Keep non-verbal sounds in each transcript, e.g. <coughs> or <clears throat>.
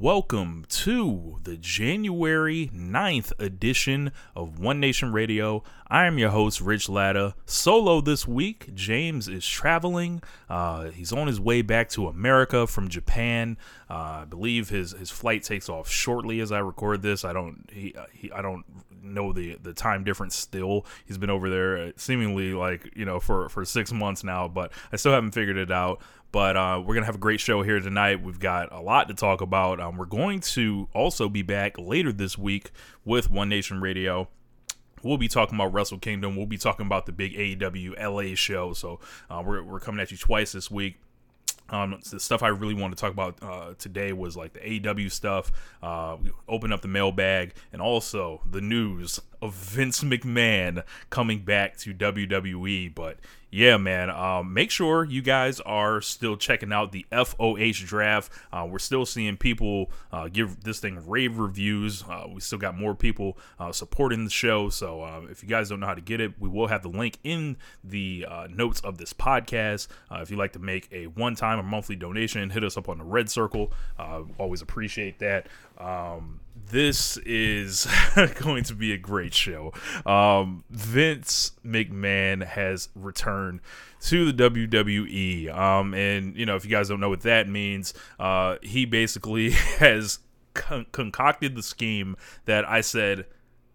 Welcome to the January 9th edition of One Nation Radio. I am your host, Rich Latta. Solo this week, James is traveling. Uh, he's on his way back to America from Japan. Uh, I believe his, his flight takes off shortly as I record this. I don't he, uh, he I don't know the the time difference still. He's been over there uh, seemingly like you know for for six months now, but I still haven't figured it out. But uh, we're gonna have a great show here tonight. We've got a lot to talk about. Um, we're going to also be back later this week with One Nation Radio. We'll be talking about Wrestle Kingdom. We'll be talking about the big AEW LA show. So uh, we're we're coming at you twice this week. Um, the stuff I really want to talk about uh, today was like the AEW stuff. Uh, open up the mailbag and also the news of Vince McMahon coming back to WWE. But yeah, man, um, make sure you guys are still checking out the FOH draft. Uh, we're still seeing people uh, give this thing rave reviews. Uh, we still got more people uh, supporting the show. So uh, if you guys don't know how to get it, we will have the link in the uh, notes of this podcast. if you'd like to make a one time or monthly donation, hit us up on the red circle. always appreciate that. Um, this is <laughs> going to be a great show. Um, Vince McMahon has returned to the WWE. Um, and, you know, if you guys don't know what that means, uh, he basically <laughs> has con- concocted the scheme that I said,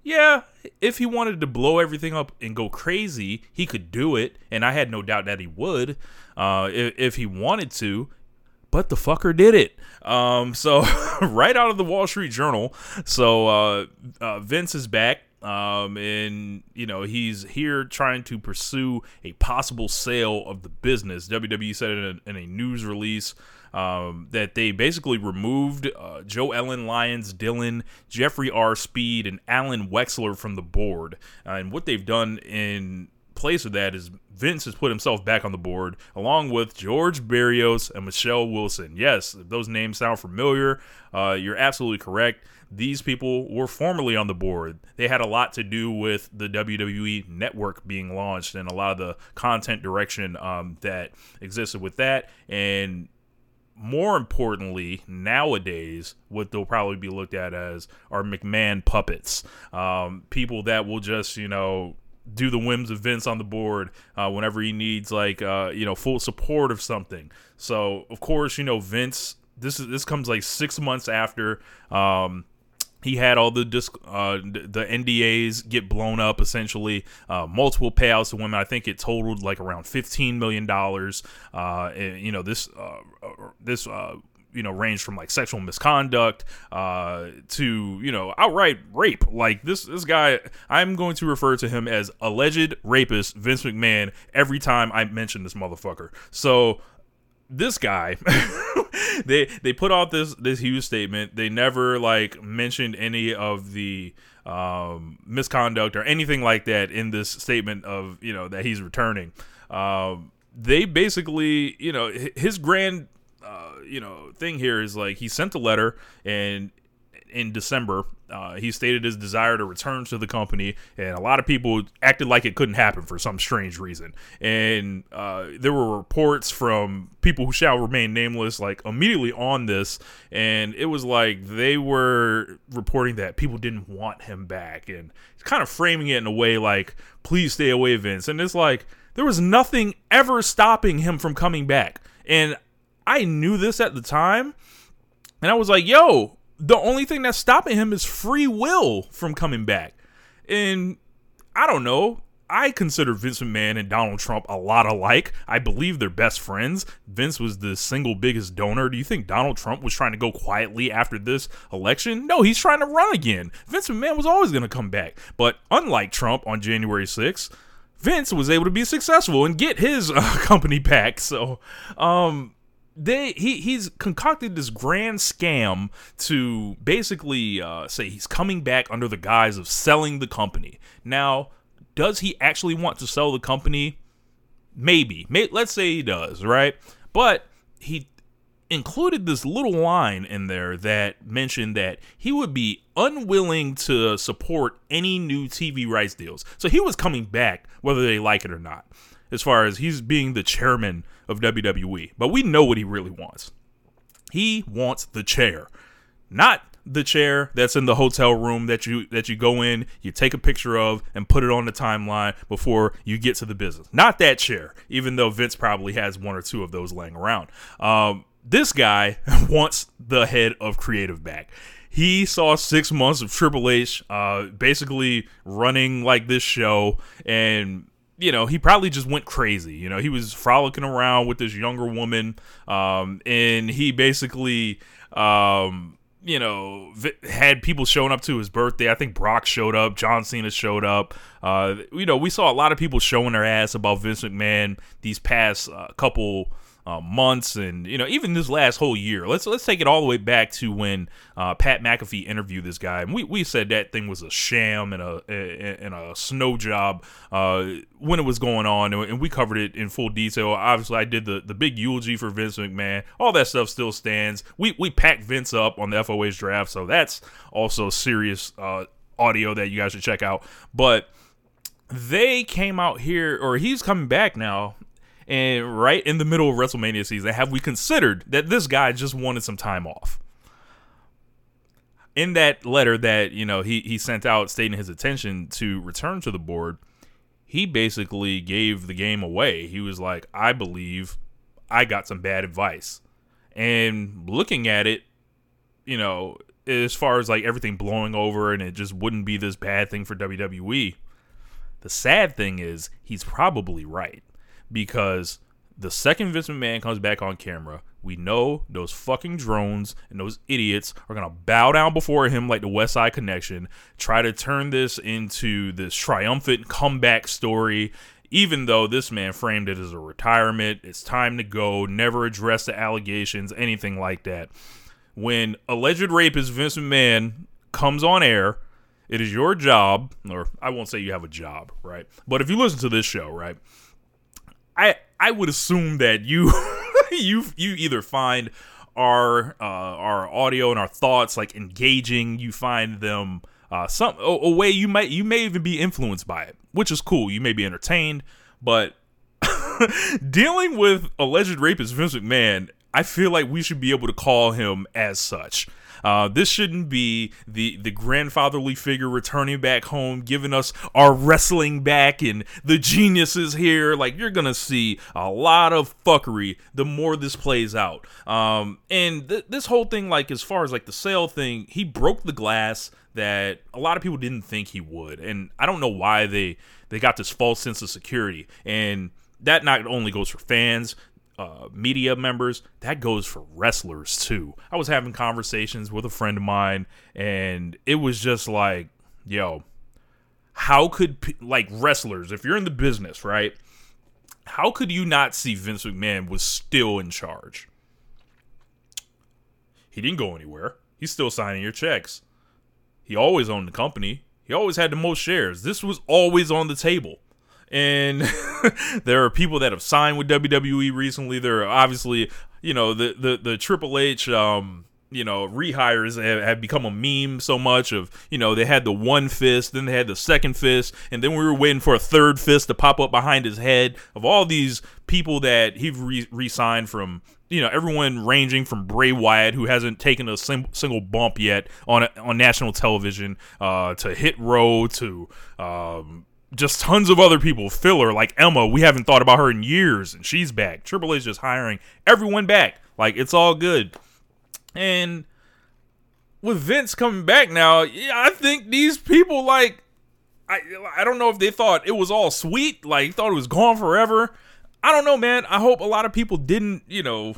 yeah, if he wanted to blow everything up and go crazy, he could do it. And I had no doubt that he would uh, if, if he wanted to but the fucker did it. Um, so <laughs> right out of the Wall Street Journal. So uh, uh, Vince is back. Um, and you know he's here trying to pursue a possible sale of the business. WWE said in a, in a news release um, that they basically removed uh, JoEllen, Lyons, Dillon, Jeffrey R. Speed, and Alan Wexler from the board. Uh, and what they've done in place of that is Vince has put himself back on the board along with George Barrios and Michelle Wilson. Yes, those names sound familiar, uh, you're absolutely correct. These people were formerly on the board. They had a lot to do with the WWE network being launched and a lot of the content direction um, that existed with that. And more importantly, nowadays, what they'll probably be looked at as are McMahon puppets. Um, people that will just, you know, do the whims of Vince on the board uh, whenever he needs like uh, you know full support of something. So of course you know Vince. This is this comes like six months after um, he had all the disc, uh, the NDAs get blown up essentially, uh, multiple payouts to women. I think it totaled like around fifteen million dollars. Uh, you know this uh, this uh, you know range from like sexual misconduct uh, to you know outright rape. Like this this guy, I'm going to refer to him as alleged rapist Vince McMahon every time I mention this motherfucker. So this guy <laughs> they they put out this this huge statement they never like mentioned any of the um misconduct or anything like that in this statement of you know that he's returning um they basically you know his grand uh, you know thing here is like he sent a letter and in December, uh, he stated his desire to return to the company, and a lot of people acted like it couldn't happen for some strange reason. And uh, there were reports from people who shall remain nameless, like immediately on this, and it was like they were reporting that people didn't want him back, and kind of framing it in a way like, "Please stay away, Vince." And it's like there was nothing ever stopping him from coming back, and I knew this at the time, and I was like, "Yo." the only thing that's stopping him is free will from coming back. And I don't know. I consider Vince McMahon and Donald Trump a lot alike. I believe they're best friends. Vince was the single biggest donor. Do you think Donald Trump was trying to go quietly after this election? No, he's trying to run again. Vince McMahon was always going to come back. But unlike Trump on January 6th, Vince was able to be successful and get his <laughs> uh, company back. So, um, they he he's concocted this grand scam to basically uh, say he's coming back under the guise of selling the company. Now, does he actually want to sell the company? Maybe. May, let's say he does, right? But he included this little line in there that mentioned that he would be unwilling to support any new TV rights deals. So he was coming back whether they like it or not. As far as he's being the chairman of WWE. But we know what he really wants. He wants the chair. Not the chair that's in the hotel room that you that you go in, you take a picture of and put it on the timeline before you get to the business. Not that chair, even though Vince probably has one or two of those laying around. Um, this guy <laughs> wants the head of creative back. He saw six months of Triple H, uh, basically running like this show, and you know, he probably just went crazy. You know, he was frolicking around with this younger woman, um, and he basically, um, you know, had people showing up to his birthday. I think Brock showed up, John Cena showed up. Uh, you know, we saw a lot of people showing their ass about Vince McMahon these past uh, couple uh, months and you know even this last whole year. Let's let's take it all the way back to when uh, Pat McAfee interviewed this guy, and we, we said that thing was a sham and a and a snow job uh, when it was going on, and we covered it in full detail. Obviously, I did the, the big eulogy for Vince McMahon. All that stuff still stands. We we packed Vince up on the FOH draft, so that's also serious uh, audio that you guys should check out. But they came out here, or he's coming back now and right in the middle of WrestleMania season, have we considered that this guy just wanted some time off? In that letter that you know he he sent out stating his intention to return to the board, he basically gave the game away. He was like, "I believe I got some bad advice," and looking at it, you know, as far as like everything blowing over and it just wouldn't be this bad thing for WWE. The sad thing is he's probably right because the second Vince McMahon comes back on camera, we know those fucking drones and those idiots are gonna bow down before him like the West Side Connection, try to turn this into this triumphant comeback story. Even though this man framed it as a retirement, it's time to go, never address the allegations, anything like that. When alleged rapist Vince McMahon comes on air, it is your job, or I won't say you have a job, right? But if you listen to this show, right? I I would assume that you <laughs> you you either find our uh, our audio and our thoughts like engaging. You find them uh, some a, a way you might you may even be influenced by it, which is cool. You may be entertained, but <laughs> dealing with alleged rapist Vince McMahon, I feel like we should be able to call him as such. Uh, this shouldn't be the the grandfatherly figure returning back home, giving us our wrestling back and the geniuses here. Like you're gonna see a lot of fuckery the more this plays out. Um, and th- this whole thing, like as far as like the sale thing, he broke the glass that a lot of people didn't think he would, and I don't know why they they got this false sense of security and that not only goes for fans uh, media members, that goes for wrestlers too. I was having conversations with a friend of mine, and it was just like, yo, how could like wrestlers, if you're in the business, right? How could you not see Vince McMahon was still in charge? He didn't go anywhere. He's still signing your checks. He always owned the company. He always had the most shares. This was always on the table and <laughs> there are people that have signed with WWE recently. There are obviously, you know, the the the Triple H, um, you know, rehires have, have become a meme so much of, you know, they had the one fist, then they had the second fist, and then we were waiting for a third fist to pop up behind his head of all these people that he re signed from, you know, everyone ranging from Bray Wyatt, who hasn't taken a sim- single bump yet on on national television, uh, to Hit Row, to um, just tons of other people. Filler like Emma, we haven't thought about her in years, and she's back. Triple H just hiring everyone back. Like it's all good. And with Vince coming back now, yeah, I think these people like I I don't know if they thought it was all sweet, like thought it was gone forever. I don't know, man. I hope a lot of people didn't, you know.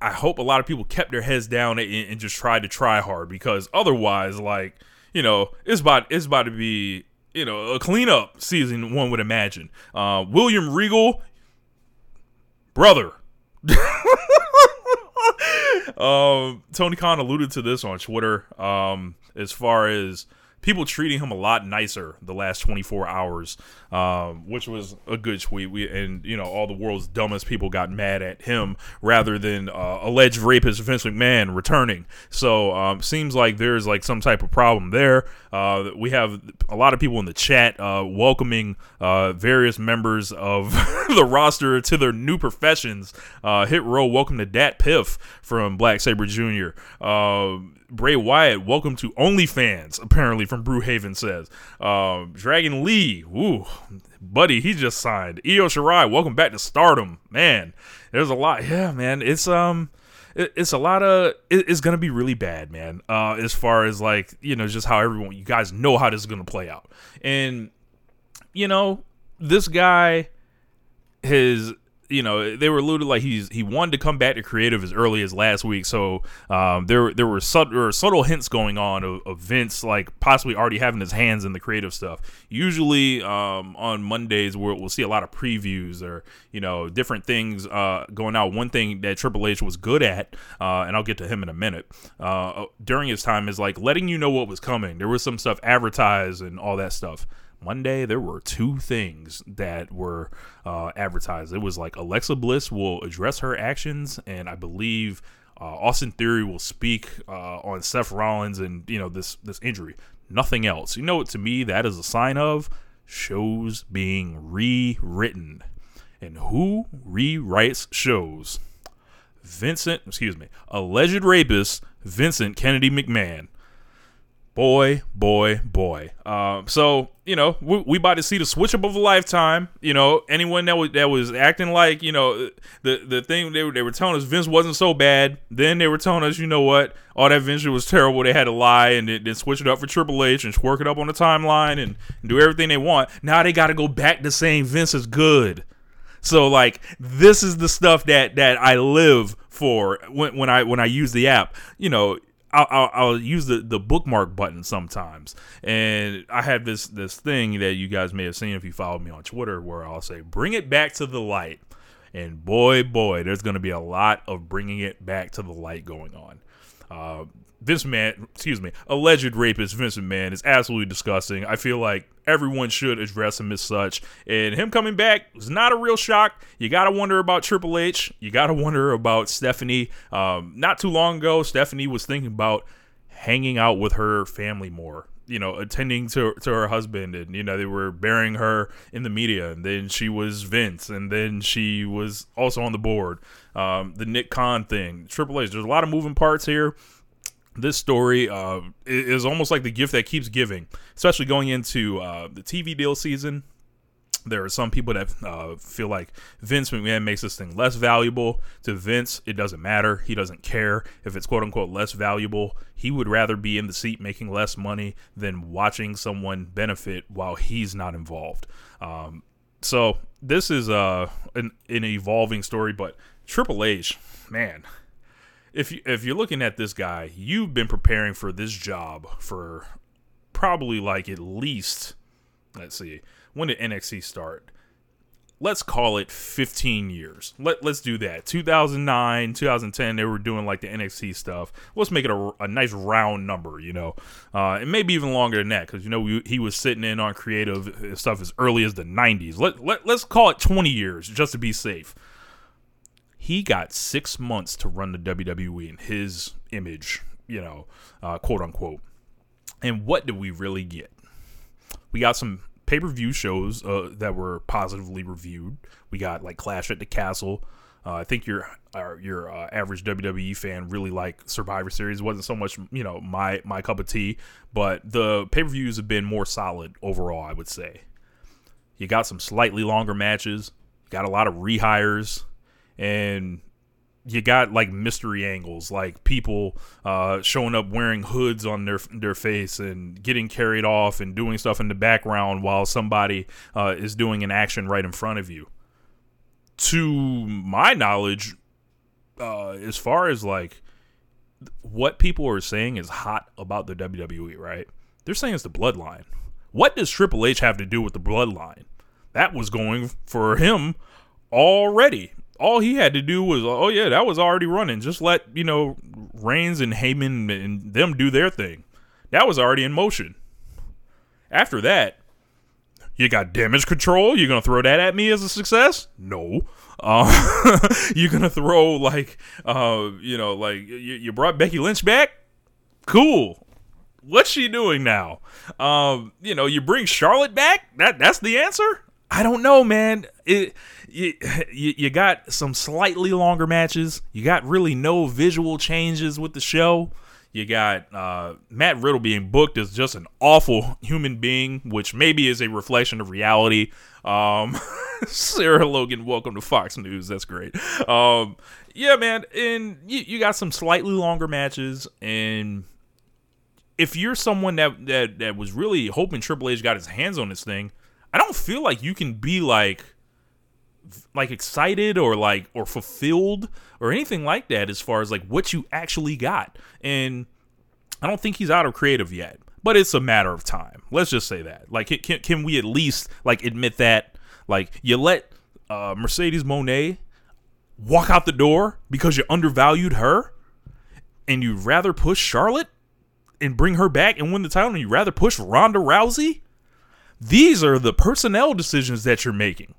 I, hope a lot of people kept their heads down and, and just tried to try hard because otherwise, like, you know, it's about it's about to be you know a cleanup season. One would imagine. Uh, William Regal, brother. <laughs> um, Tony Khan alluded to this on Twitter. Um, as far as people treating him a lot nicer the last 24 hours, um, which was a good tweet. We and you know all the world's dumbest people got mad at him rather than uh, alleged rapist Vince McMahon returning. So um, seems like there's like some type of problem there. Uh, we have a lot of people in the chat uh, welcoming uh, various members of <laughs> the roster to their new professions. Uh, Hit row, welcome to DatPiff from Black Saber Jr. Bray Wyatt, welcome to OnlyFans, apparently from Brewhaven says. Uh, Dragon Lee, ooh, buddy, he just signed. Io Shirai, welcome back to Stardom. Man, there's a lot. Yeah, man, it's um, it's a lot of. It's gonna be really bad, man. Uh, as far as like you know, just how everyone, you guys know how this is gonna play out, and you know, this guy has you know they were alluded like he's he wanted to come back to creative as early as last week. So um, there there were subtle, there were subtle hints going on of, of, Vince like possibly already having his hands in the creative stuff. Usually um, on Mondays we'll, we'll see a lot of previews or you know different things uh, going out. One thing that Triple H was good at uh, and I'll get to him in a minute uh, during his time is like letting you know what was coming. There was some stuff advertised and all that stuff Monday, there were two things that were uh, advertised. It was like Alexa Bliss will address her actions, and I believe uh, Austin Theory will speak uh, on Seth Rollins and you know this this injury. Nothing else. You know what? To me, that is a sign of shows being rewritten. And who rewrites shows? Vincent, excuse me, alleged rapist Vincent Kennedy McMahon boy, boy, boy. Uh, so you know, we, we about to see the switch up of a lifetime. You know, anyone that was that was acting like you know the the thing they were they were telling us Vince wasn't so bad. Then they were telling us, you know what, all that Vince was terrible. They had to lie and then, then switch it up for Triple H and work it up on the timeline and, and do everything they want. Now they got to go back to saying Vince is good. So like this is the stuff that that I live for when when I when I use the app. You know, I'll, I'll, I'll, use the, the bookmark button sometimes, and I have this this thing that you guys may have seen if you follow me on Twitter, where I'll say "Bring it back to the light," and boy, boy, there's going to be a lot of bringing it back to the light going on. Uh, Vince Man, excuse me, alleged rapist Vincent Man is absolutely disgusting. I feel like everyone should address him as such. And him coming back was not a real shock. You got to wonder about Triple H. You got to wonder about Stephanie. Um, not too long ago, Stephanie was thinking about hanging out with her family more. You know, attending to to her husband, and you know they were burying her in the media, and then she was Vince, and then she was also on the board. Um, the Nick Khan thing, Triple H. There's a lot of moving parts here this story uh, is almost like the gift that keeps giving, especially going into uh, the TV deal season. There are some people that uh, feel like Vince McMahon makes this thing less valuable. To Vince, it doesn't matter. He doesn't care if it's quote unquote less valuable. He would rather be in the seat making less money than watching someone benefit while he's not involved. Um, so this is uh, an, an evolving story, but Triple H, man, if you, if you're looking at this guy, you've been preparing for this job for probably like at least let's see when did NXT start? Let's call it 15 years. Let let's do that. 2009, 2010, they were doing like the NXT stuff. Let's make it a, a nice round number, you know, uh, and maybe even longer than that because you know we, he was sitting in on creative stuff as early as the 90s. Let let let's call it 20 years just to be safe he got six months to run the WWE in his image, you know, uh, quote unquote. And what did we really get? We got some pay per view shows uh, that were positively reviewed. We got like Clash at the Castle. Uh, I think your our, your uh, average WWE fan really liked Survivor Series. It wasn't so much you know my my cup of tea, but the pay per views have been more solid overall. I would say. You got some slightly longer matches. Got a lot of rehires, and you got like mystery angles, like people uh, showing up wearing hoods on their their face and getting carried off and doing stuff in the background while somebody uh, is doing an action right in front of you. To my knowledge, uh, as far as like what people are saying is hot about the WWE, right? They're saying it's the bloodline. What does Triple H have to do with the bloodline? That was going for him already all he had to do was, oh yeah, that was already running. Just let you know Reigns and Heyman and them do their thing. That was already in motion. After that, you got damage control. You're gonna throw that at me as a success? No. Uh, <laughs> you're gonna throw like, uh, you know, like you, you brought Becky Lynch back. Cool. What's she doing now? Um, you know, you bring Charlotte back. That that's the answer. I don't know, man. It <laughs> you, you, got some slightly longer matches. You got really no visual changes with the show. You got uh, Matt Riddle being booked as just an awful <laughs> human being, which maybe is a reflection of reality. Um, <laughs> Sarah Logan, welcome to Fox News. That's great. Um, yeah, man, and you, you got some slightly longer matches, and if you're someone that that that was really hoping Triple H got his hands on this thing, I don't feel like you can be like like excited or like or fulfilled or anything like that as far as like what you actually got. And I don't think he's out of creative yet, but it's a matter of time. Let's just say that. Like, can can we at least like admit that? Like, you let uh, Mercedes Moné walk out the door because you undervalued her, and you'd rather push Charlotte and bring her back and win the title, and you'd rather push Ronda Rousey. These are the personnel decisions that you're making.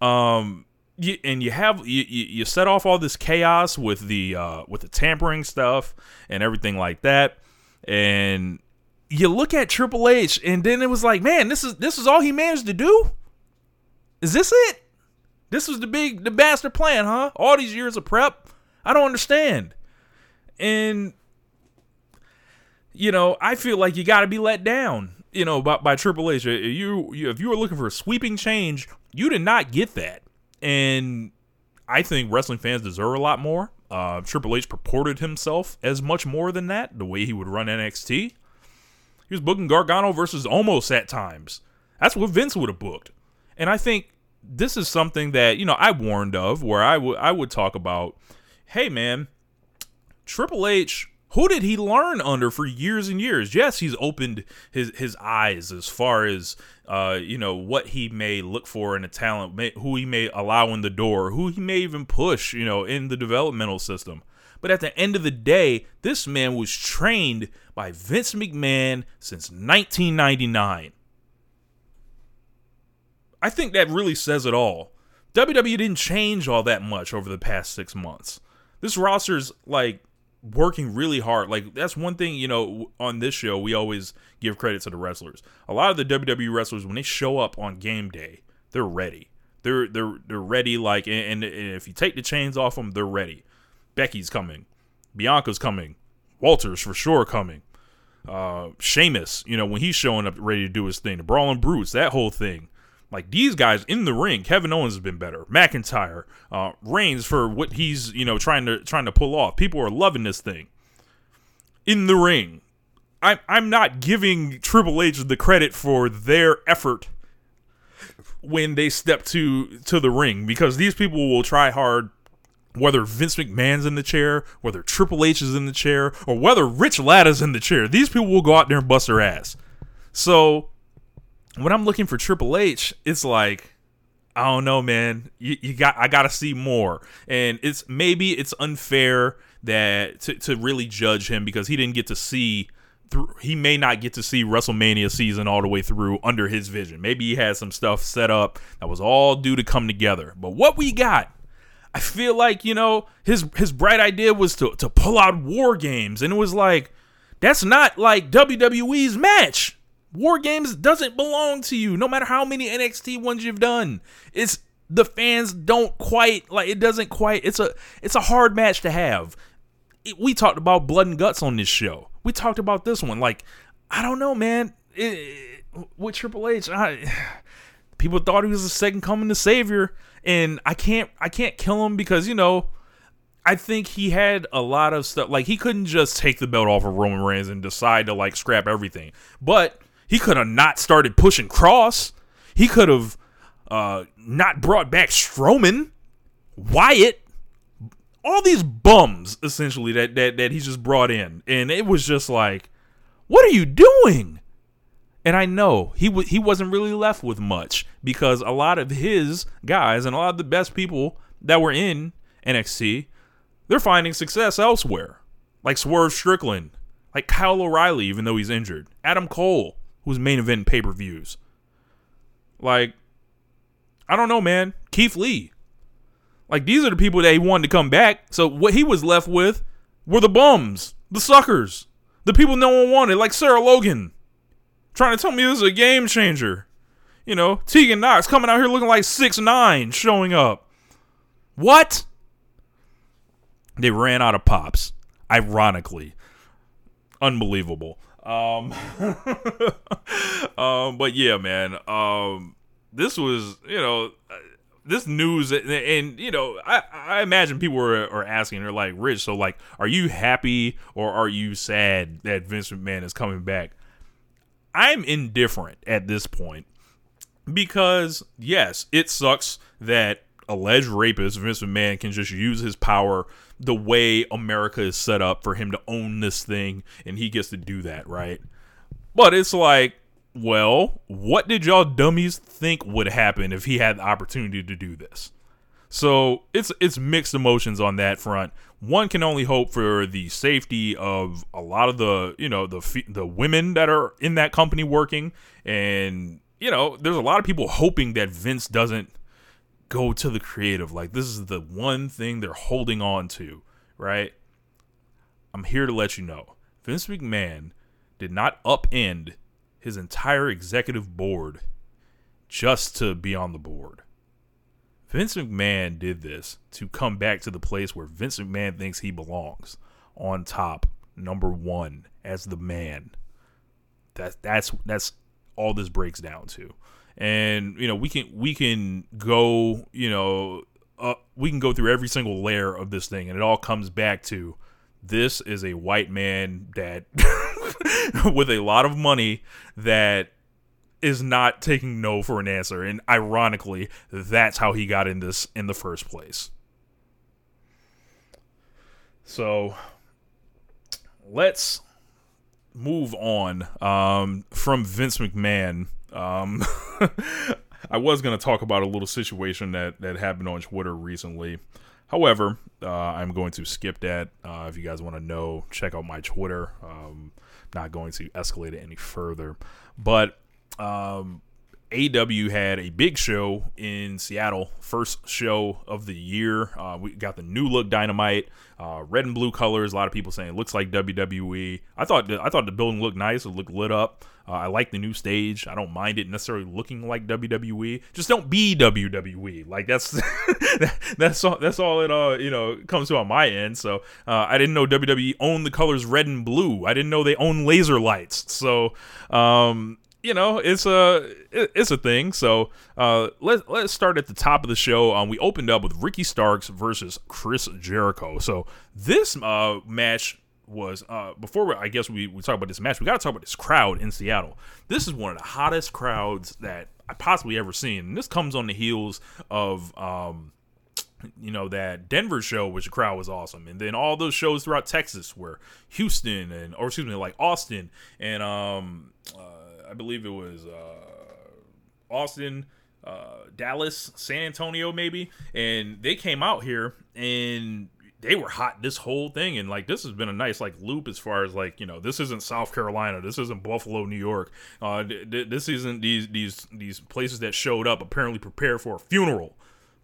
Um, you, and you have you, you set off all this chaos with the uh, with the tampering stuff and everything like that, and you look at Triple H, and then it was like, man, this is this is all he managed to do. Is this it? This was the big the master plan, huh? All these years of prep. I don't understand. And you know, I feel like you got to be let down. You know, by, by Triple H. You, you if you were looking for a sweeping change, you did not get that. And I think wrestling fans deserve a lot more. Uh, Triple H purported himself as much more than that, the way he would run NXT. He was booking Gargano versus almost at times. That's what Vince would have booked. And I think this is something that, you know, I warned of where I would I would talk about, hey man, Triple H who did he learn under for years and years? Yes, he's opened his his eyes as far as uh, you know what he may look for in a talent, may, who he may allow in the door, who he may even push, you know, in the developmental system. But at the end of the day, this man was trained by Vince McMahon since 1999. I think that really says it all. WWE didn't change all that much over the past six months. This roster's like working really hard. Like that's one thing, you know, on this show we always give credit to the wrestlers. A lot of the WWE wrestlers when they show up on game day, they're ready. They're they're they're ready like and, and if you take the chains off them, they're ready. Becky's coming. Bianca's coming. Walter's for sure coming. Uh Sheamus, you know, when he's showing up ready to do his thing. The Brawling Brutes, that whole thing. Like these guys in the ring, Kevin Owens has been better. McIntyre, uh, Reigns for what he's you know trying to trying to pull off. People are loving this thing. In the ring, I'm I'm not giving Triple H the credit for their effort when they step to to the ring because these people will try hard whether Vince McMahon's in the chair, whether Triple H is in the chair, or whether Rich Latta's in the chair. These people will go out there and bust their ass. So when I'm looking for Triple H, it's like I don't know, man. You, you got I got to see more, and it's maybe it's unfair that to, to really judge him because he didn't get to see. He may not get to see WrestleMania season all the way through under his vision. Maybe he had some stuff set up that was all due to come together. But what we got, I feel like, you know, his his bright idea was to to pull out war games and it was like that's not like WWE's match. War games doesn't belong to you no matter how many NXT ones you've done. It's the fans don't quite like it doesn't quite it's a it's a hard match to have. It- we talked about blood and guts on this show. We talked about this one like I don't know, man. It, with Triple H, I, <sighs> people thought he was the second coming to savior and i can't i can't kill him because you know i think he had a lot of stuff like he couldn't just take the belt off of roman reigns and decide to like scrap everything but he could have not started pushing Kross he could have uh not brought back strowman wyatt all these bums essentially that that, that he's just brought in and it was just like what are you doing and I know he w- he wasn't really left with much because a lot of his guys and a lot of the best people that were in NXT, they're finding success elsewhere. Like Swerve Strickland, like Kyle O'Reilly, even though he's injured. Adam Cole, who's main event pay per views. Like, I don't know, man. Keith Lee. Like, these are the people that he wanted to come back. So, what he was left with were the bums, the suckers, the people no one wanted, like Sarah Logan trying to tell me this is a game changer. You know, Tegan Knox coming out here looking like six nine, showing up. What? They ran out of pops. Ironically, unbelievable. Um, <laughs> um, but yeah, man. Um, this was, you know, this news, and, and you know, I, I imagine people are, are asking, they're like, Rich, so like, are you happy or are you sad that Vince McMahon is coming back? I'm indifferent at this point because yes, it sucks that alleged rapist Vince McMahon can just use his power the way America is set up for him to own this thing and he gets to do that, right? But it's like, well, what did y'all dummies think would happen if he had the opportunity to do this? So it's it's mixed emotions on that front. One can only hope for the safety of a lot of the you know the the women that are in that company working, and you know there's a lot of people hoping that Vince doesn't go to the creative. Like this is the one thing they're holding on to, right? I'm here to let you know, Vince McMahon did not upend his entire executive board just to be on the board. Vince McMahon did this to come back to the place where Vince McMahon thinks he belongs, on top, number one, as the man. That's that's that's all this breaks down to. And you know, we can we can go, you know, uh, we can go through every single layer of this thing, and it all comes back to this is a white man that <laughs> with a lot of money that is not taking no for an answer. And ironically that's how he got in this in the first place. So let's move on um, from vince mcmahon um, <laughs> i was going to talk about a little situation that that happened on twitter recently however uh, i'm going to skip that uh, if you guys want to know check out my twitter um, not going to escalate it any further but um, AEW had a big show in Seattle, first show of the year. Uh, we got the new look Dynamite, uh, red and blue colors. A lot of people saying it looks like WWE. I thought the, I thought the building looked nice. It looked lit up. Uh, I like the new stage. I don't mind it necessarily looking like WWE. Just don't be WWE. Like that's <laughs> that's all that's all it uh you know comes to on my end. So uh, I didn't know WWE owned the colors red and blue. I didn't know they own laser lights. So um you know, it's a it's a thing. So uh, let let's start at the top of the show. Um, we opened up with Ricky Starks versus Chris Jericho. So this uh, match was uh, before we, I guess we, we talk about this match. We got to talk about this crowd in Seattle. This is one of the hottest crowds that I possibly ever seen. And this comes on the heels of um, you know that Denver show, which the crowd was awesome, and then all those shows throughout Texas, where Houston and or excuse me, like Austin and um. Uh, I believe it was uh, Austin, uh, Dallas, San Antonio, maybe, and they came out here and they were hot this whole thing and like this has been a nice like loop as far as like you know this isn't south carolina this isn't buffalo new york uh th- th- this isn't these these these places that showed up apparently prepared for a funeral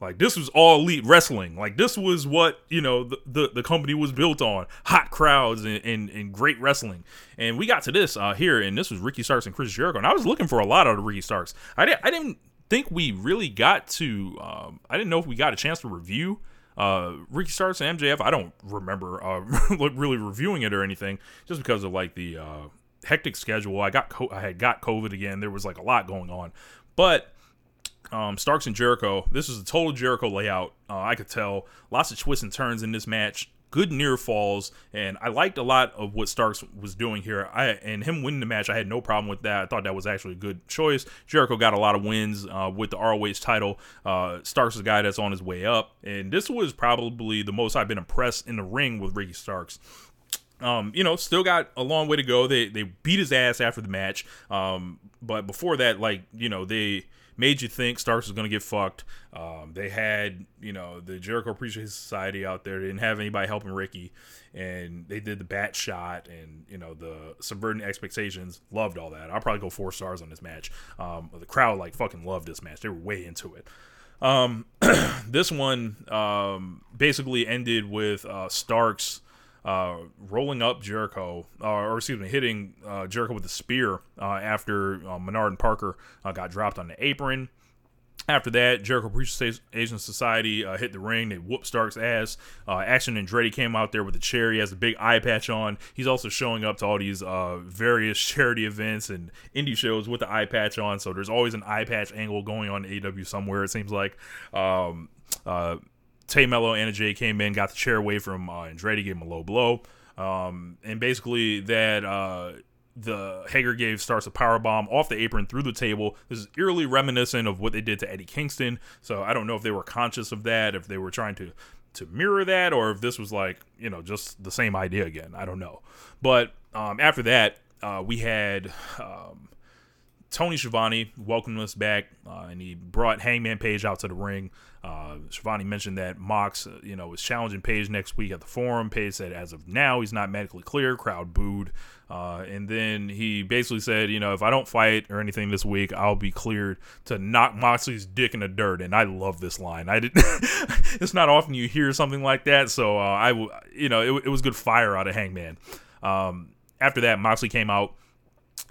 Like this was all elite wrestling. Like this was what you know the the, the company was built on: hot crowds and, and, and great wrestling. And we got to this uh, here, and this was Ricky Starks and Chris Jericho. And I was looking for a lot out of Ricky Starks. I didn't I didn't think we really got to. Um, I didn't know if we got a chance to review uh, Ricky Starks and MJF. I don't remember uh, <laughs> really reviewing it or anything, just because of like the uh, hectic schedule. I got co- I had got COVID again. There was like a lot going on, but um, Starks and Jericho. This is a total Jericho layout. Uh, I could tell lots of twists and turns in this match. Good near falls, and I liked a lot of what Starks was doing here. I and him winning the match, I had no problem with that. I thought that was actually a good choice. Jericho got a lot of wins uh, with the ROH title. Uh, Starks is a guy that's on his way up, and this was probably the most I've been impressed in the ring with Ricky Starks. Um, you know, still got a long way to go. They they beat his ass after the match. Um, but before that, like you know, they made you think Starks was going to get fucked. Um, they had, you know, the Jericho Appreciation Society out there. They didn't have anybody helping Ricky. And they did the bat shot and, you know, the subverting expectations. Loved all that. I'll probably go four stars on this match. Um, the crowd, like, fucking loved this match. They were way into it. Um, <clears throat> this one um, basically ended with uh, Starks uh, rolling up Jericho, uh, or excuse me, hitting uh, Jericho with a spear uh, after uh, Menard and Parker uh, got dropped on the apron. After that, Jericho Appreciation Asian Society uh, hit the ring. They whooped Stark's ass. Uh, Action Andretti came out there with a chair. He has a big eye patch on. He's also showing up to all these uh, various <laughs> charity events and indie shows with the eye patch on. So there's always an eye patch angle going on in AEW somewhere, it seems like. Um, Tay Melo and Jay came in, got the chair away from uh, Andretti, gave him a low blow. Um, and basically, that uh, the Hager gave Starks a power bomb off the apron through the table. This is eerily reminiscent of what they did to Eddie Kingston. So I don't know if they were conscious of that, if they were trying to to mirror that, or if this was like you know just the same idea again. I don't know. But um, after that, uh, we had. Um, Tony Schiavone welcomed us back, uh, and he brought Hangman Page out to the ring. Uh, Schiavone mentioned that Mox, uh, you know, was challenging Page next week at the forum. Page said, as of now, he's not medically clear. Crowd booed. Uh, and then he basically said, you know, if I don't fight or anything this week, I'll be cleared to knock Moxley's dick in the dirt. And I love this line. I did. <laughs> it's not often you hear something like that, so uh, I, you know, it, it, was good fire out of Hangman. Um, after that, Moxley came out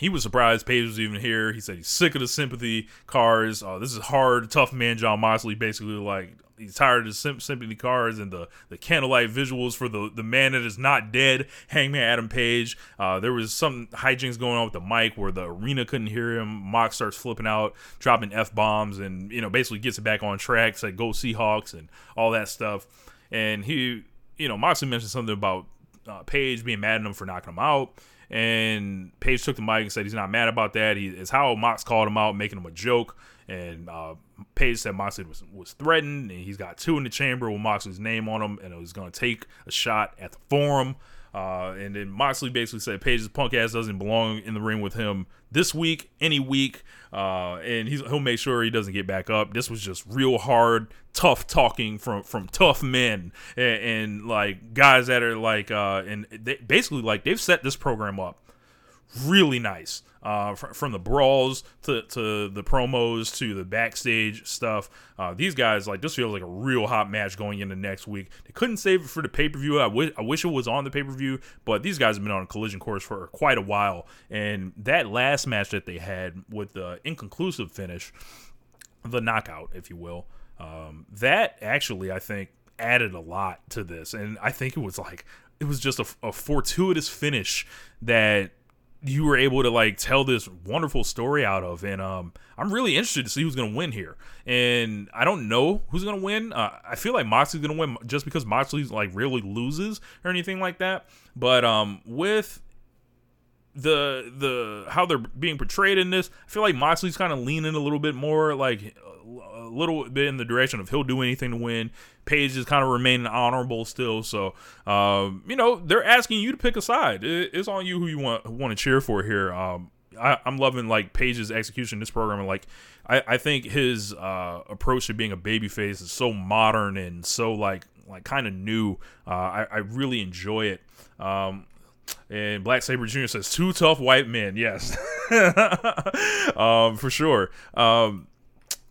he was surprised Page was even here. He said he's sick of the sympathy cards. Uh, this is hard, tough man Jon Moxley basically like he's tired of the sympathy cards and the, the candlelight visuals for the, the man that is not dead, Hangman Adam Page. Uh, there was some hijinks going on with the mic where the arena couldn't hear him. Mox starts flipping out, dropping F bombs, and you know basically gets it back on track, said go Seahawks and all that stuff. And he, you know, Moxley mentioned something about uh, Page being mad at him for knocking him out. And Page took the mic and said he's not mad about that. He is how Mox called him out, making him a joke. And uh, Page said Moxley was, was threatened, and he's got two in the chamber with Moxley's name on them, and was going to take a shot at the forum. Uh, and then Moxley basically said Page's punk ass doesn't belong in the ring with him this week, any week, uh, and he'll make sure he doesn't get back up. This was just real hard, tough talking from from tough men. And, and like guys that are like, uh, and they, basically like they've set this program up really nice uh, fr- from the brawls to, to the promos to the backstage stuff. Uh, these guys like this feels like a real hot match going into next week. They couldn't save it for the pay per view. I wish I wish it was on the pay per view, but these guys have been on a collision course for quite a while. And that last match that they had with the inconclusive finish, the knockout, if you will, um, that actually I think added a lot to this, and I think it was like it was just a, a fortuitous finish that you were able to like tell this wonderful story out of and um i'm really interested to see who's gonna win here. And i don't know who's gonna win. Uh, i feel like moxley's gonna win just because moxley's like really loses or anything like that. But um with the the how they're being portrayed in this i feel like moxley's kind of leaning a little bit more like little bit in the direction of he'll do anything to win. Page is kind of remaining honorable still, so um, you know they're asking you to pick a side. It, it's on you who you want want to cheer for here. Um, I, am loving like Page's execution in this program, and like I, I think his uh, approach to being a babyface is so modern and so like like kind of new. Uh, I, I really enjoy it. Um, and Black Saber Jr. says two tough white men. Yes, <laughs> um, for sure. Um,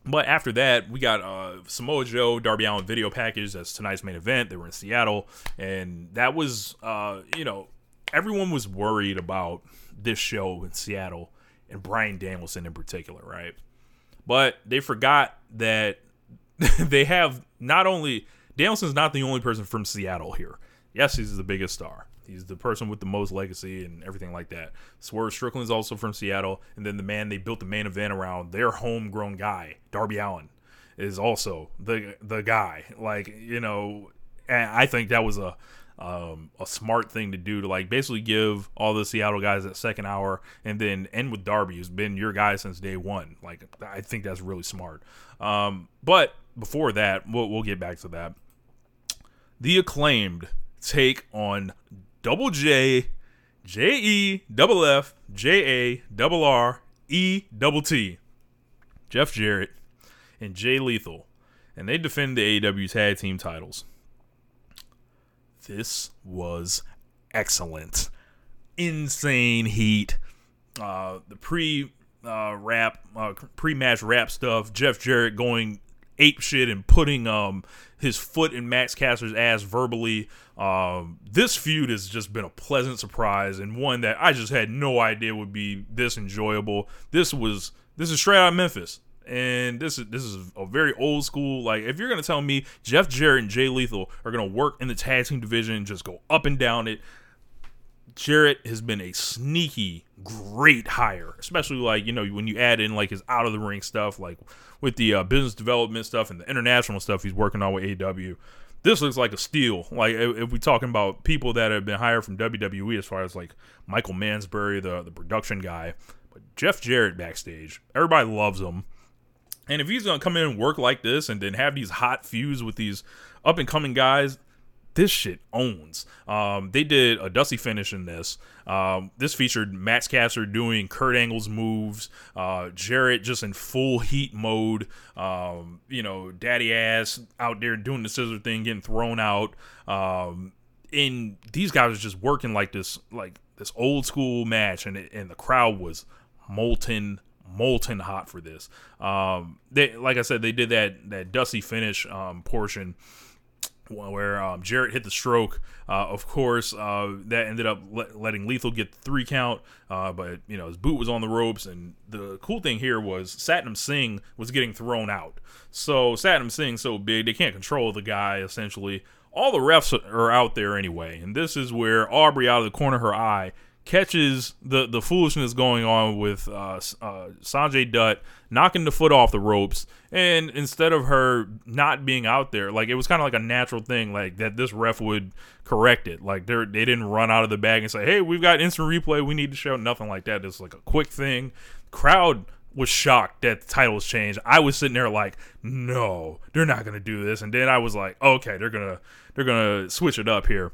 But after that, we got uh, Samoa Joe, Darby Allin video package. That's tonight's main event. They were in Seattle, and that was, uh, you know, everyone was worried about this show in Seattle and Bryan Danielson in particular, right? But they forgot that <laughs> they have not only Danielson's not the only person from Seattle here. Yes, he's the biggest star. He's the person with the most legacy and everything like that. Swerve Strickland's also from Seattle, and then the man they built the main event around, their homegrown guy, Darby Allin, is also the the guy. Like you know, I think that was a um, a smart thing to do to like basically give all the Seattle guys that second hour and then end with Darby, who's been your guy since day one. Like I think that's really smart. Um, but before that, we'll, we'll get back to that. The acclaimed take on Double J, J E double F J A double R E double T, Jeff Jarrett and Jay Lethal, and they defend the AEW tag team titles. This was excellent, insane heat. Uh, the pre uh, rap, uh, pre match rap stuff. Jeff Jarrett going ape shit and putting um his foot in Max Caster's ass verbally. Um, this feud has just been a pleasant surprise and one that I just had no idea would be this enjoyable. This was this is straight out of Memphis. And this is this is a very old school. Like, if you're gonna tell me Jeff Jarrett and Jay Lethal are gonna work in the tag team division just go up and down it, Jarrett has been a sneaky great hire, especially like you know when you add in like his out of the ring stuff, like with the uh, business development stuff and the international stuff he's working on with AW. This looks like a steal. Like if we're talking about people that have been hired from WWE, as far as like Michael Mansury, the the production guy, but Jeff Jarrett backstage, everybody loves him. And if he's gonna come in and work like this, and then have these hot feuds with these up and coming guys, this shit owns. Um, they did a Dusty finish in this. Um, this featured Max Caster doing Kurt Angle's moves, uh, Jarrett just in full heat mode. Um, you know, Daddy Ass out there doing the scissor thing, getting thrown out. Um, and these guys are just working like this, like this old school match, and and the crowd was molten molten hot for this. Um, they like I said, they did that that Dusty finish um, portion where um, Jarrett hit the stroke. Uh, of course, uh, that ended up le- letting Lethal get the three count, uh, but you know his boot was on the ropes. And the cool thing here was Satnam Singh was getting thrown out. So Satnam Singh so big they can't control the guy essentially. All the refs are out there anyway, and this is where Aubrey out of the corner of her eye catches the the foolishness going on with uh, uh, Sanjay Dutt knocking the foot off the ropes, and instead of her not being out there, like it was kind of like a natural thing, like that this ref would correct it. Like they they didn't run out of the bag and say, "Hey, we've got instant replay, we need to show." Nothing like that. It's like a quick thing. Crowd was shocked that the titles changed. I was sitting there like, no, they're not gonna do this. And then I was like, okay, they're gonna they're gonna switch it up here.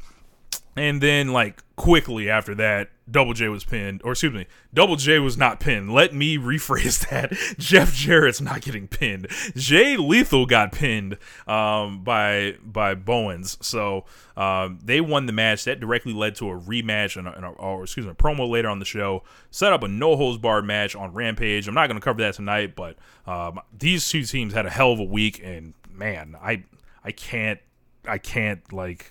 And then, like, quickly after that, Double J was pinned, or excuse me, Double J was not pinned. Let me <laughs> rephrase that. Jeff Jarrett's not getting pinned. Jay Lethal got pinned um, by by Bowens, so um, they won the match. That directly led to a rematch and, a, and a, or excuse me, a promo later on the show. Set up a no holds barred match on Rampage. I'm not going to cover that tonight, but um, these two teams had a hell of a week, and man, I I can't I can't like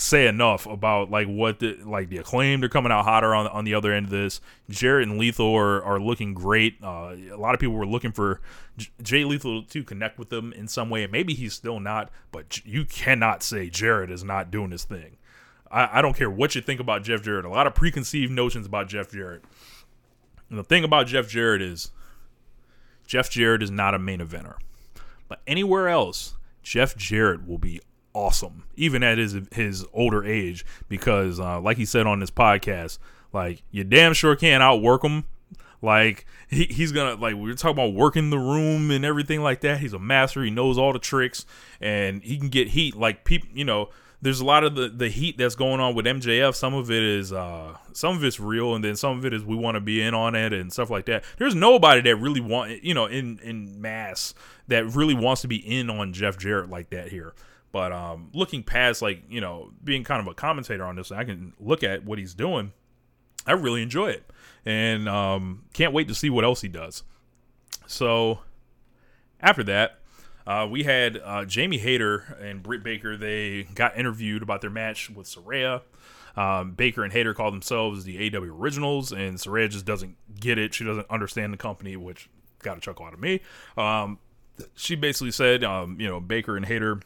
say enough about like what the like the acclaim. They're coming out hotter on on the other end of this. Jarrett and Lethal are, are looking great. Uh, a lot of people were looking for J- Jay Lethal to connect with them in some way, maybe he's still not. But you cannot say Jarrett is not doing his thing. I, I don't care what you think about Jeff Jarrett. A lot of preconceived notions about Jeff Jarrett. And the thing about Jeff Jarrett is Jeff Jarrett is not a main eventer. But anywhere else, Jeff Jarrett will be awesome, even at his his older age, because uh, like he said on this podcast, like you damn sure can't outwork him. Like he, he's gonna like we are talking about working the room and everything like that. He's a master. He knows all the tricks, and he can get heat. Like people, you know, there's a lot of the the heat that's going on with MJF. Some of it is uh some of it's real, and then some of it is we want to be in on it and stuff like that. There's nobody that really want you know in in mass that really wants to be in on Jeff Jarrett like that here. But um, looking past like you know being kind of a commentator on this, I can look at what he's doing. I really enjoy it, and um, can't wait to see what else he does. So after that, uh, we had uh, Jamie Hayter and Britt Baker. They got interviewed about their match with Saraya. Um, Baker and Hayter call themselves the AW Originals, and Saraya just doesn't get it. She doesn't understand the company, which got a chuckle out of me. Um, she basically said, um, you know, Baker and Hayter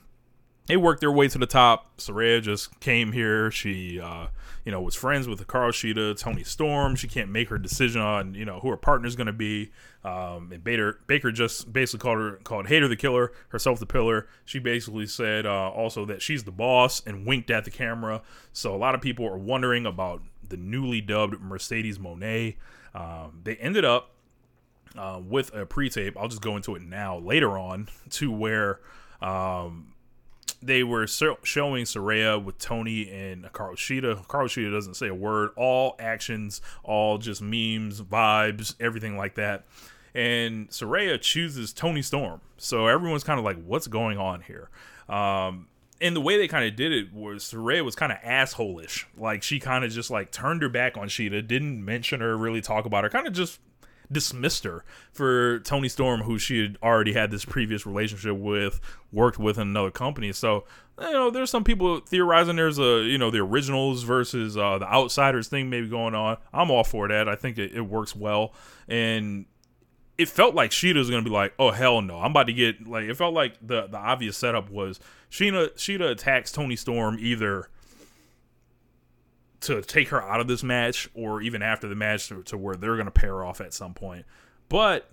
they worked their way to the top. Saraya just came here. She, uh, you know, was friends with Hikaru Shida, Toni Storm. She can't make her decision on, you know, who her partner's going to be. Um, and Bader, Baker just basically called her, called Hayter the killer, herself the pillar. She basically said uh, also that she's the boss and winked at the camera. So a lot of people are wondering about the newly dubbed Mercedes Moné. Um, they ended up uh, with a pre-tape. I'll just go into it now. Later on, to where. Um, they were showing Saraya with Toni and Carl Shida. Carl Shida doesn't say a word. All actions, all just memes, vibes, everything like that. And Saraya chooses Toni Storm. So everyone's kind of like, what's going on here? Um, and the way they kind of did it was Saraya was kind of assholeish. Like she kind of just like turned her back on Shida, didn't mention her, really talk about her, kind of just dismissed her for Toni Storm, who she had already had this previous relationship with, worked with in another company. So, you know, there's some people theorizing there's a, you know, the originals versus uh, the outsiders thing maybe going on. I'm all for that. I think it, it works well. And it felt like Shida was gonna be like, oh hell no, I'm about to get like it felt like the the obvious setup was Sheena Shida attacks Toni Storm either to take her out of this match or even after the match to, to where they're going to pair off at some point. But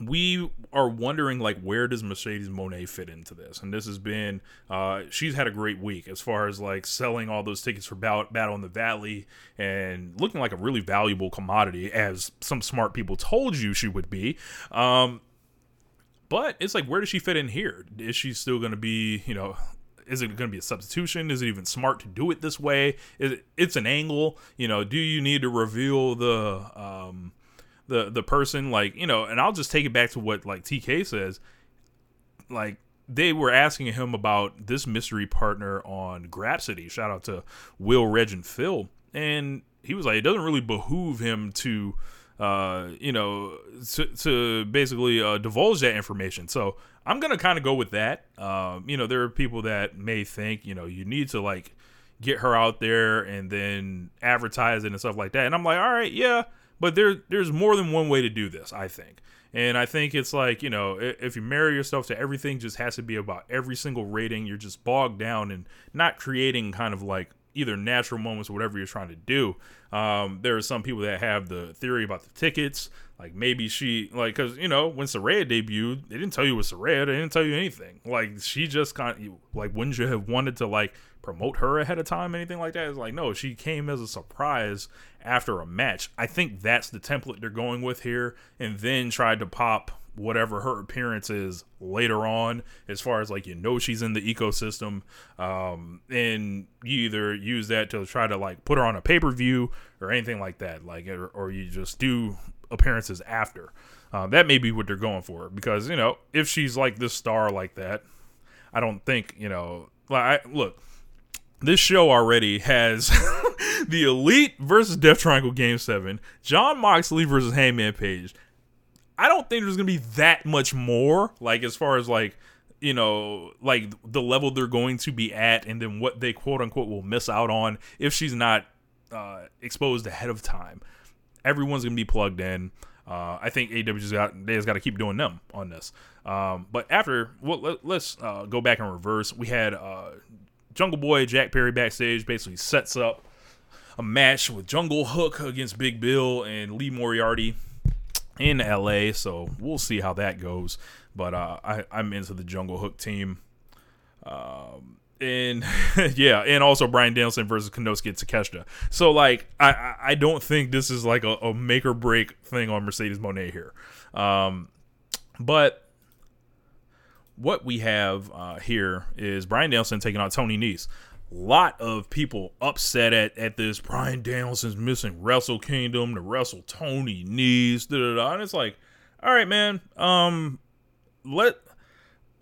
we are wondering like where does Mercedes Moné fit into this? And this has been uh, she's had a great week as far as like selling all those tickets for Battle in the Valley and looking like a really valuable commodity as some smart people told you she would be. Um, but it's like where does she fit in here? Is she still going to be you know is it going to be a substitution? Is it even smart to do it this way? Is it, it's an angle. You know, do you need to reveal the um, the the person? Like you know, and I'll just take it back to what like TK says. Like they were asking him about this mystery partner on Grapsody. Shout out to Will, Reg, and Phil, and he was like, it doesn't really behoove him to uh, you know, to, to basically uh, divulge that information. So I'm gonna kind of go with that. Um, you know, there are people that may think, you know, you need to like get her out there and then advertise it and stuff like that. And I'm like, all right, yeah, but there there's more than one way to do this. I think. And I think it's like, you know, if you marry yourself to everything just has to be about every single rating, you're just bogged down and not creating kind of like either natural moments or whatever you're trying to do. Um, there are some people that have the theory about the tickets, like maybe she like because you know when Saraya debuted, they didn't tell you it was Saraya, they didn't tell you anything. Like she just kind of like wouldn't you have wanted to like promote her ahead of time, anything like that? It's like no, she came as a surprise after a match. I think that's the template they're going with here, and then tried to pop whatever her appearance is later on as far as like you know she's in the ecosystem um and you either use that to try to like put her on a pay-per-view or anything like that like or, or you just do appearances after uh, that may be what they're going for because you know if she's like this star like that i don't think you know like I, look this show already has <laughs> the Elite versus Death Triangle Game 7, Jon Moxley versus Hangman Page, I don't think there's gonna be that much more. Like as far as like you know, like the level they're going to be at, and then what they quote unquote will miss out on if she's not uh, exposed ahead of time. Everyone's gonna be plugged in. Uh, I think AW just got they got to keep doing them on this. Um, but after, well, let, us uh, go back in reverse. We had uh, Jungle Boy Jack Perry backstage basically sets up a match with Jungle Hook against Big Bill and Lee Moriarty in LA, so we'll see how that goes. But uh, I, I'm into the Jungle Hook team. Um, and <laughs> yeah, and also Bryan Danielson versus Konosuke Takeshita. So like, I I don't think this is like a, a make or break thing on Mercedes Moné here. Um, but what we have uh, here is Bryan Danielson taking on Tony Nese lot of people upset at, at this. Bryan Danielson's missing Wrestle Kingdom to Wrestle Tony Nese, da, da, da. and it's like, all right, man. Um, let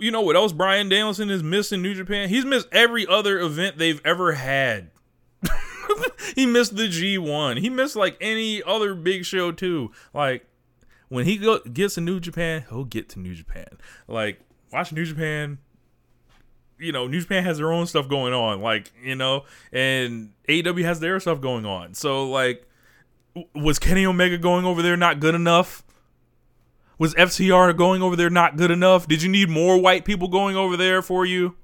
you know what else Bryan Danielson is missing New Japan. He's missed every other event they've ever had. <laughs> he missed the G1. He missed like any other big show too. Like when he go, gets to New Japan, he'll get to New Japan. Like watch New Japan. You know, New Japan has their own stuff going on, like you know, and AEW has their stuff going on. So like, was Kenny Omega going over there not good enough? Was FTR going over there not good enough? Did you need more white people going over there for you?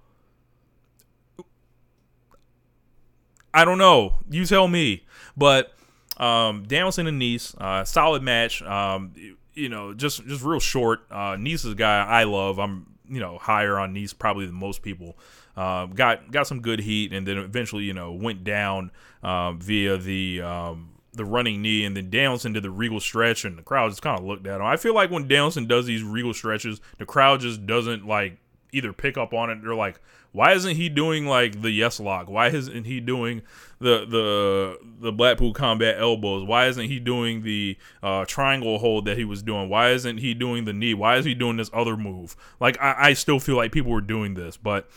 I don't know. You tell me. But um, Danielson and Nese, uh, solid match. Um, you know, just just real short. Uh, Nese is a guy I love. I'm you know higher on Nese probably than most people. Uh, got got some good heat, and then eventually you know went down um, via the um, the running knee, and then Danielson did the regal stretch, and the crowd just kind of looked at him. I feel like when Danielson does these regal stretches, the crowd just doesn't like either pick up on it. They're like, why isn't he doing like the yes lock? Why isn't he doing the the the Blackpool combat elbows? Why isn't he doing the uh, triangle hold that he was doing? Why isn't he doing the knee? Why is he doing this other move? Like I, I still feel like people were doing this, but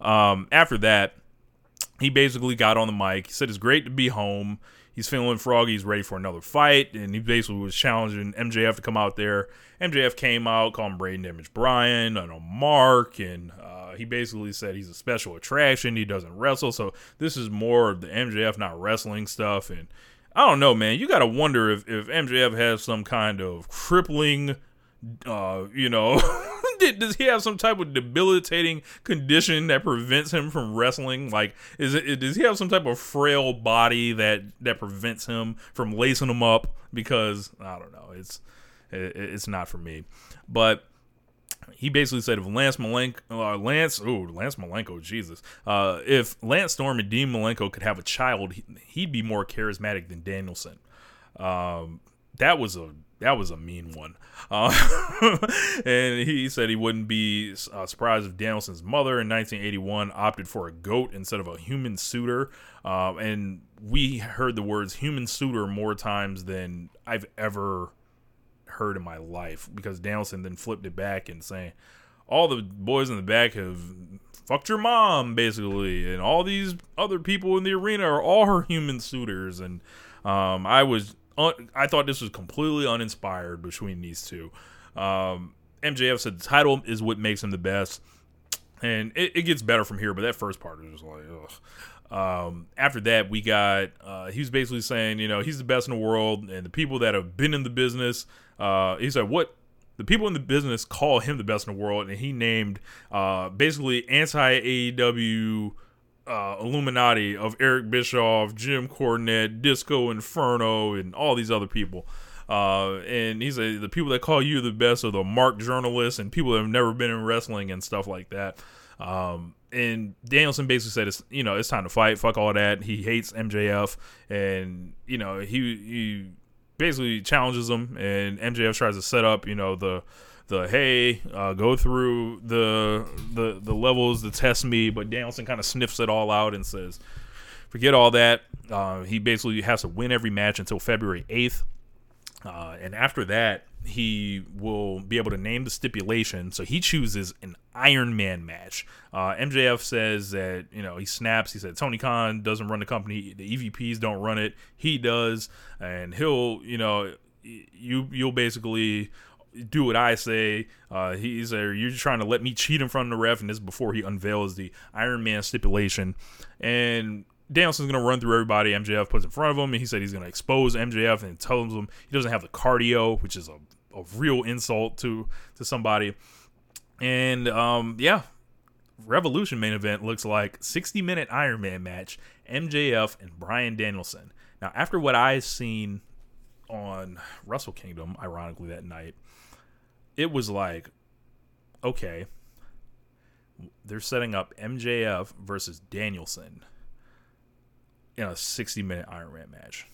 um, after that, he basically got on the mic. He said it's great to be home. He's feeling froggy. He's ready for another fight, and he basically was challenging MJF to come out there. MJF came out, called him Braden Damage Brian and a mark, and uh, he basically said he's a special attraction. He doesn't wrestle, so this is more of the MJF not wrestling stuff. And I don't know, man. You got to wonder if if MJF has some kind of crippling uh, you know, <laughs> does he have some type of debilitating condition that prevents him from wrestling? Like, is it does he have some type of frail body that that prevents him from lacing him up? Because I don't know, it's it, it's not for me. But he basically said if Lance Malenko, uh, Lance, oh Lance Malenko, Jesus, uh, if Lance Storm and Dean Malenko could have a child, he, he'd be more charismatic than Danielson. Um, that was a that was a mean one. Uh, <laughs> and he said he wouldn't be uh, surprised if Danielson's mother in 1981 opted for a goat instead of a human suitor. Uh, and we heard the words human suitor more times than I've ever heard in my life because Danielson then flipped it back and saying, all the boys in the back have fucked your mom, basically. And all these other people in the arena are all her human suitors. And um, I was I thought this was completely uninspired between these two. Um, MJF said the title is what makes him the best, and it, it gets better from here. But that first part was just like. Um, after that, we got uh, he was basically saying, you know, he's the best in the world, and the people that have been in the business. Uh, he said, what the people in the business call him the best in the world, and he named uh, basically anti AEW uh, Illuminati of Eric Bischoff, Jim Cornette, Disco Inferno, and all these other people. Uh, and he's a, the people that call you the best are the mark journalists and people that have never been in wrestling and stuff like that. Um, and Danielson basically said, "It's you know it's time to fight. Fuck all that." He hates MJF, and you know he he basically challenges him, and MJF tries to set up you know the the hey, uh, go through the the the levels to test me, but Danielson kind of sniffs it all out and says, forget all that. Uh, he basically has to win every match until February eighth, uh, and after that, he will be able to name the stipulation. So he chooses an Iron Man match. Uh, MJF says that you know he snaps. He said Tony Khan doesn't run the company. The EVPs don't run it. He does, and he'll you know you you'll basically do what I say. Uh, he's there. You're trying to let me cheat in front of the ref, and this is before he unveils the Iron Man stipulation. And Danielson's gonna run through everybody MJF puts in front of him, and he said he's gonna expose MJF and tells him he doesn't have the cardio, which is a, a real insult to to somebody. And um, yeah, Revolution main event looks like 60 minute Iron Man match, MJF and Bryan Danielson. Now, after what I've seen on Wrestle Kingdom, ironically that night, it was like, okay, they're setting up MJF versus Danielson in a 60 minute Iron Man match.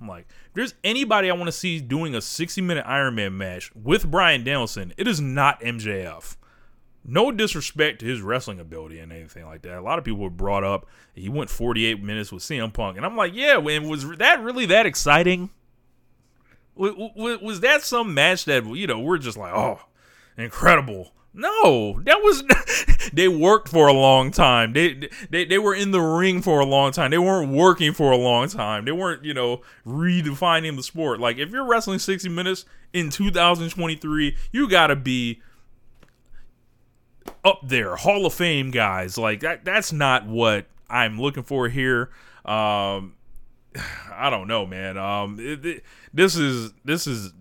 I'm like, if there's anybody I want to see doing a 60 minute Iron Man match with Bryan Danielson, it is not MJF. No disrespect to his wrestling ability and anything like that. A lot of people were brought up. He went 48 minutes with CM Punk, and I'm like, yeah, when was that really that exciting? Was that some match that you know we're just like, oh, incredible? No, that was <laughs> they worked for a long time. They, they they were in the ring for a long time. They weren't working for a long time. They weren't, you know, redefining the sport. Like if you're wrestling 60 minutes in 2023, you got to be up there, Hall of Fame guys. Like that that's not what I'm looking for here. Um <sighs> I don't know, man. Um it, it, this is this is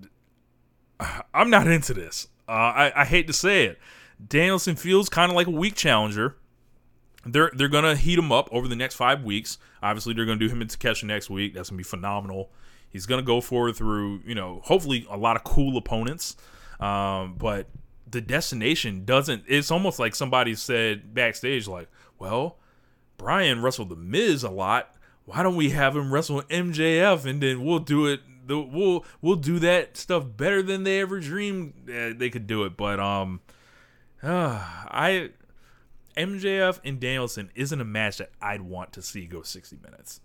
<sighs> I'm not into this. Uh, I, I hate to say it. Danielson feels kind of like a weak challenger. They're they're gonna heat him up over the next five weeks. Obviously, they're gonna do him in Takeshi next week. That's gonna be phenomenal. He's gonna go forward through you know hopefully a lot of cool opponents. Um, but the destination doesn't. It's almost like somebody said backstage, like, "Well, Bryan wrestled the Miz a lot. Why don't we have him wrestle MJF and then we'll do it the, we'll we'll do that stuff better than they ever dreamed uh, they could do it. But um, uh, <sighs> I MJF and Danielson isn't a match that I'd want to see go 60 minutes.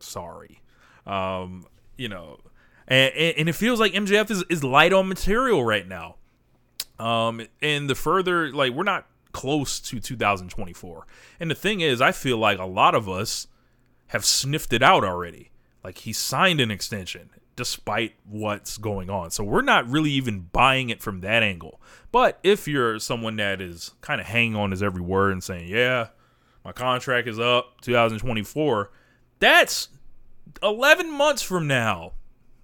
Sorry, um, you know, and, and it feels like MJF is, is light on material right now. Um, and the further like we're not close to 2024, and the thing is, I feel like a lot of us have sniffed it out already. Like he signed an extension despite what's going on. So we're not really even buying it from that angle. But if you're someone that is kind of hanging on his every word and saying, "Yeah, my contract is up 2024," that's 11 months from now.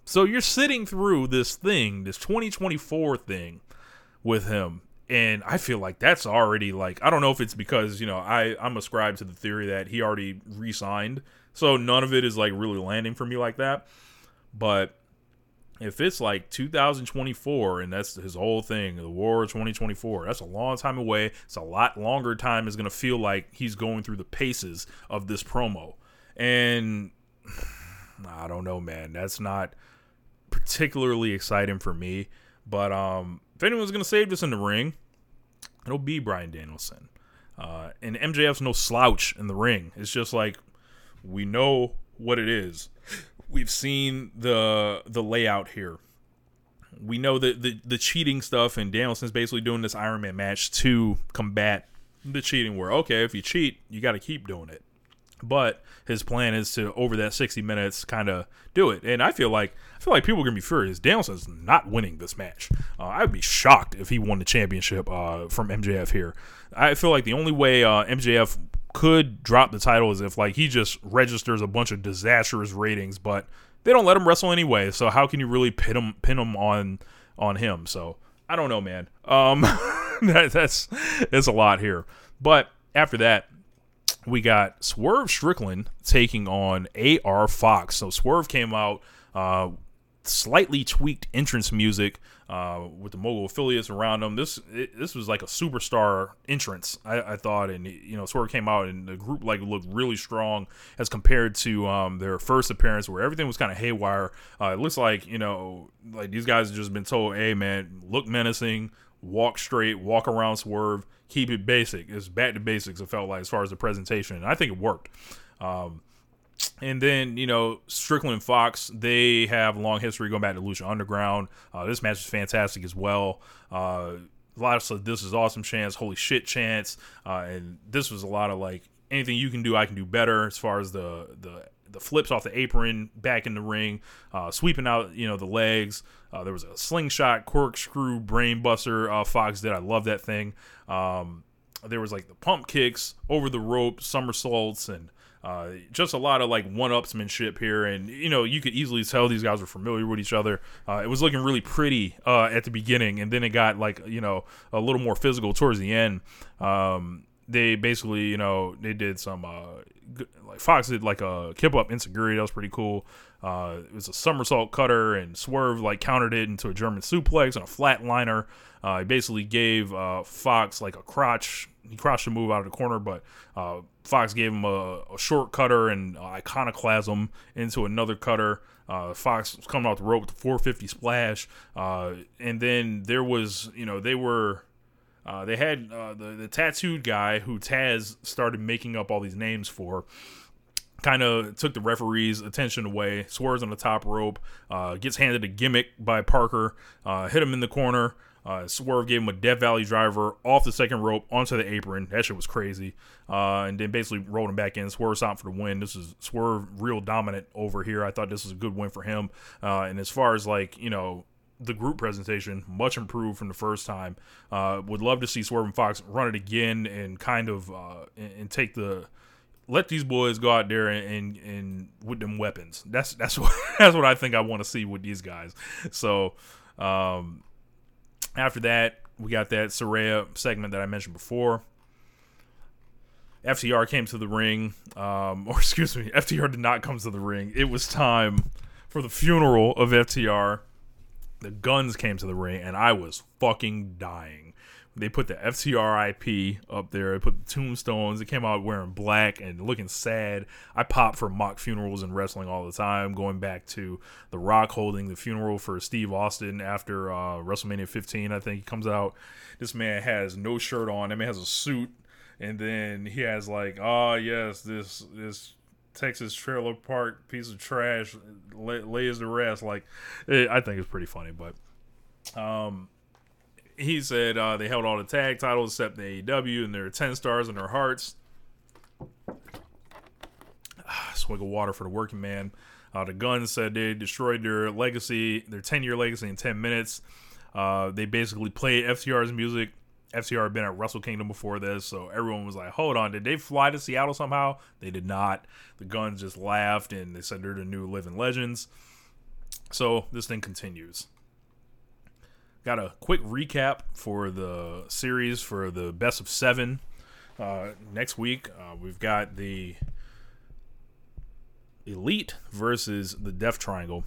So you're sitting through this thing, this 2024 thing with him. And I feel like that's already like I don't know if it's because, you know, I I'm ascribed to the theory that he already re-signed so none of it is like really landing for me like that. But if it's like 2024 and that's his whole thing, the war 2024, that's a long time away. It's a lot longer time is to feel like he's going through the paces of this promo. And <sighs> I don't know, man. That's not particularly exciting for me. But um, if anyone's going to save this in the ring, it'll be Bryan Danielson. Uh, and MJF's no slouch in the ring. It's just like we know what it is. We've seen the the layout here. We know that the the cheating stuff, and Danielson's basically doing this Iron Man match to combat the cheating. Where okay, if you cheat, you got to keep doing it. But his plan is to over that 60 minutes kind of do it. And I feel like I feel like people are gonna be furious. Danielson's not winning this match. Uh, I would be shocked if he won the championship uh, from MJF here. I feel like the only way uh, MJF could drop the title is if like he just registers a bunch of disastrous ratings, but they don't let him wrestle anyway. So how can you really pin him pin him on on him? So I don't know, man. Um, <laughs> that, that's that's a lot here. But after that, we got Swerve Strickland taking on AR Fox. So Swerve came out, uh, slightly tweaked entrance music uh, with the mogul affiliates around them. This it, this was like a superstar entrance, I, I, thought, and you know, Swerve came out and the group like looked really strong as compared to um, their first appearance where everything was kind of haywire. Uh, it looks like you know, like these guys have just been told, "Hey, man, look menacing, walk straight, walk around, swerve, keep it basic." It's back to basics. It felt like as far as the presentation, and I think it worked. Um, and then you know Strickland Fox, they have a long history going back to Lucha Underground. Uh, this match is fantastic as well. Uh, a lot of this is awesome chance, holy shit chance, uh, and this was a lot of like anything you can do, I can do better as far as the the the flips off the apron back in the ring, uh, sweeping out you know the legs. Uh, there was a slingshot, corkscrew, brainbuster. Uh, Fox did. I love that thing. Um, there was like the pump kicks over the rope, somersaults, and uh, just a lot of like one-upsmanship here, and you know you could easily tell these guys were familiar with each other. Uh, it was looking really pretty uh, at the beginning, and then it got like you know a little more physical towards the end. Um, they basically you know they did some uh, like Fox did like a kip up insecurity that was pretty cool. Uh, it was a somersault cutter, and Swerve like countered it into a German suplex and a flatliner. Uh, he basically gave uh, Fox like a crotch. He crotched a move out of the corner, but uh, Fox gave him a, a short cutter and iconoclasm into another cutter. Uh, Fox was coming out the rope with the 450 splash, uh, and then there was, you know, they were. Uh, they had the the tattooed guy who Taz started making up all these names for kind of took the referee's attention away. Swerves on the top rope, uh, gets handed a gimmick by Parker, uh, hit him in the corner. Uh, Swerve gave him a Death Valley driver off the second rope onto the apron. That shit was crazy. Uh, and then basically rolled him back in. Swerve stopped for the win. This is Swerve real dominant over here. I thought this was a good win for him. Uh, and as far as like you know the group presentation, much improved from the first time. Uh, would love to see Swerve and Fox run it again and kind of and take the let these boys go out there and, and, and with them weapons. That's that's <laughs> what that's what I think I want to see with these guys. So um, after that, we got that Saraya segment that I mentioned before. FTR came to the ring, um, <laughs> or excuse me, FTR did not come to the ring. It was time for the funeral of FTR. The guns came to the ring, and I was fucking dying. They put the FTR IP up there. They put the tombstones. They came out wearing black and looking sad. I pop for mock funerals in wrestling all the time. Going back to The Rock holding the funeral for Steve Austin after uh, WrestleMania 15, I think he comes out. This man has no shirt on. That man has a suit, and then he has like, oh yes, this this Texas trailer park piece of trash lays to rest. Like, it, I think it's pretty funny, but um he said uh, they held all the tag titles except the AEW, and there are 10 stars in their hearts. Swig of water for the working man. Uh, the Guns said they destroyed their legacy, their 10 year legacy in 10 minutes. Uh, they basically played FTR's music. FTR had been at Wrestle Kingdom before this, so everyone was like, hold on, did they fly to Seattle somehow? They did not. The Guns just laughed and they said they're the new living legends. So this thing continues. Got a quick recap for the series for the best of seven. Uh, next week, uh, we've got the Elite versus the Death Triangle.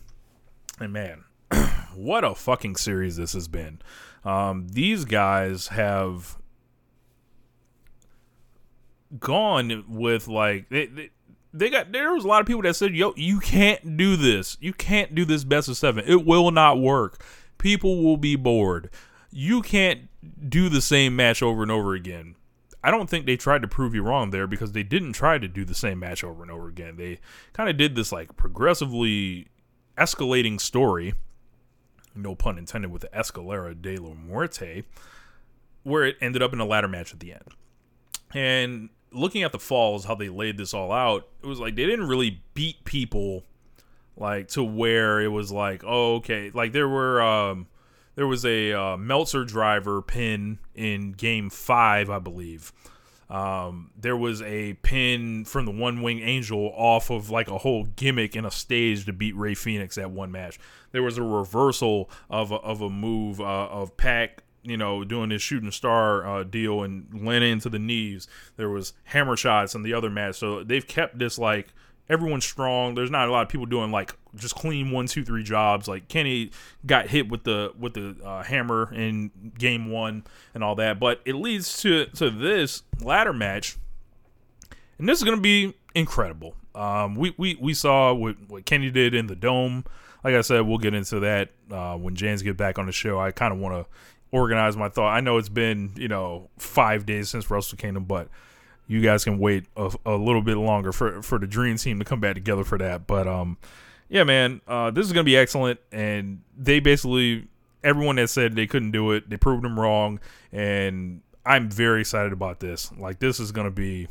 And man, <clears throat> what a fucking series this has been. Um, these guys have gone with like they, they they got there was a lot of people that said, "Yo, you can't do this. You can't do this best of seven. It will not work. People will be bored. You can't do the same match over and over again." I don't think they tried to prove you wrong there because they didn't try to do the same match over and over again. They kind of did this like progressively escalating story, no pun intended, with the Escalera de la Muerte, where it ended up in a ladder match at the end. And looking at the falls, how they laid this all out, it was like they didn't really beat people like to where it was like, oh, okay. Like there were um there was a uh, Meltzer driver pin in game five, I believe. Um, there was a pin from the One Wing Angel off of like a whole gimmick in a stage to beat Rey Fénix at one match. There was a reversal of a, of a move uh, of Pac, you know, doing his shooting star uh, deal and landing into the knees. There was hammer shots in the other match. So they've kept this like everyone's strong. There's not a lot of people doing like just clean one, two, three jobs. Like Kenny got hit with the with the uh, hammer in game one and all that, but it leads to to this ladder match, and this is gonna be incredible. Um, we we we saw what what Kenny did in the dome. Like I said, we'll get into that uh, when James get back on the show. I kind of want to organize my thought. I know it's been you know five days since Wrestle Kingdom, but you guys can wait a, a, little bit longer for for the dream team to come back together for that. But um yeah man uh this is gonna be excellent. And they basically everyone that said they couldn't do it they proved them wrong. And i'm very excited about this. Like this is gonna be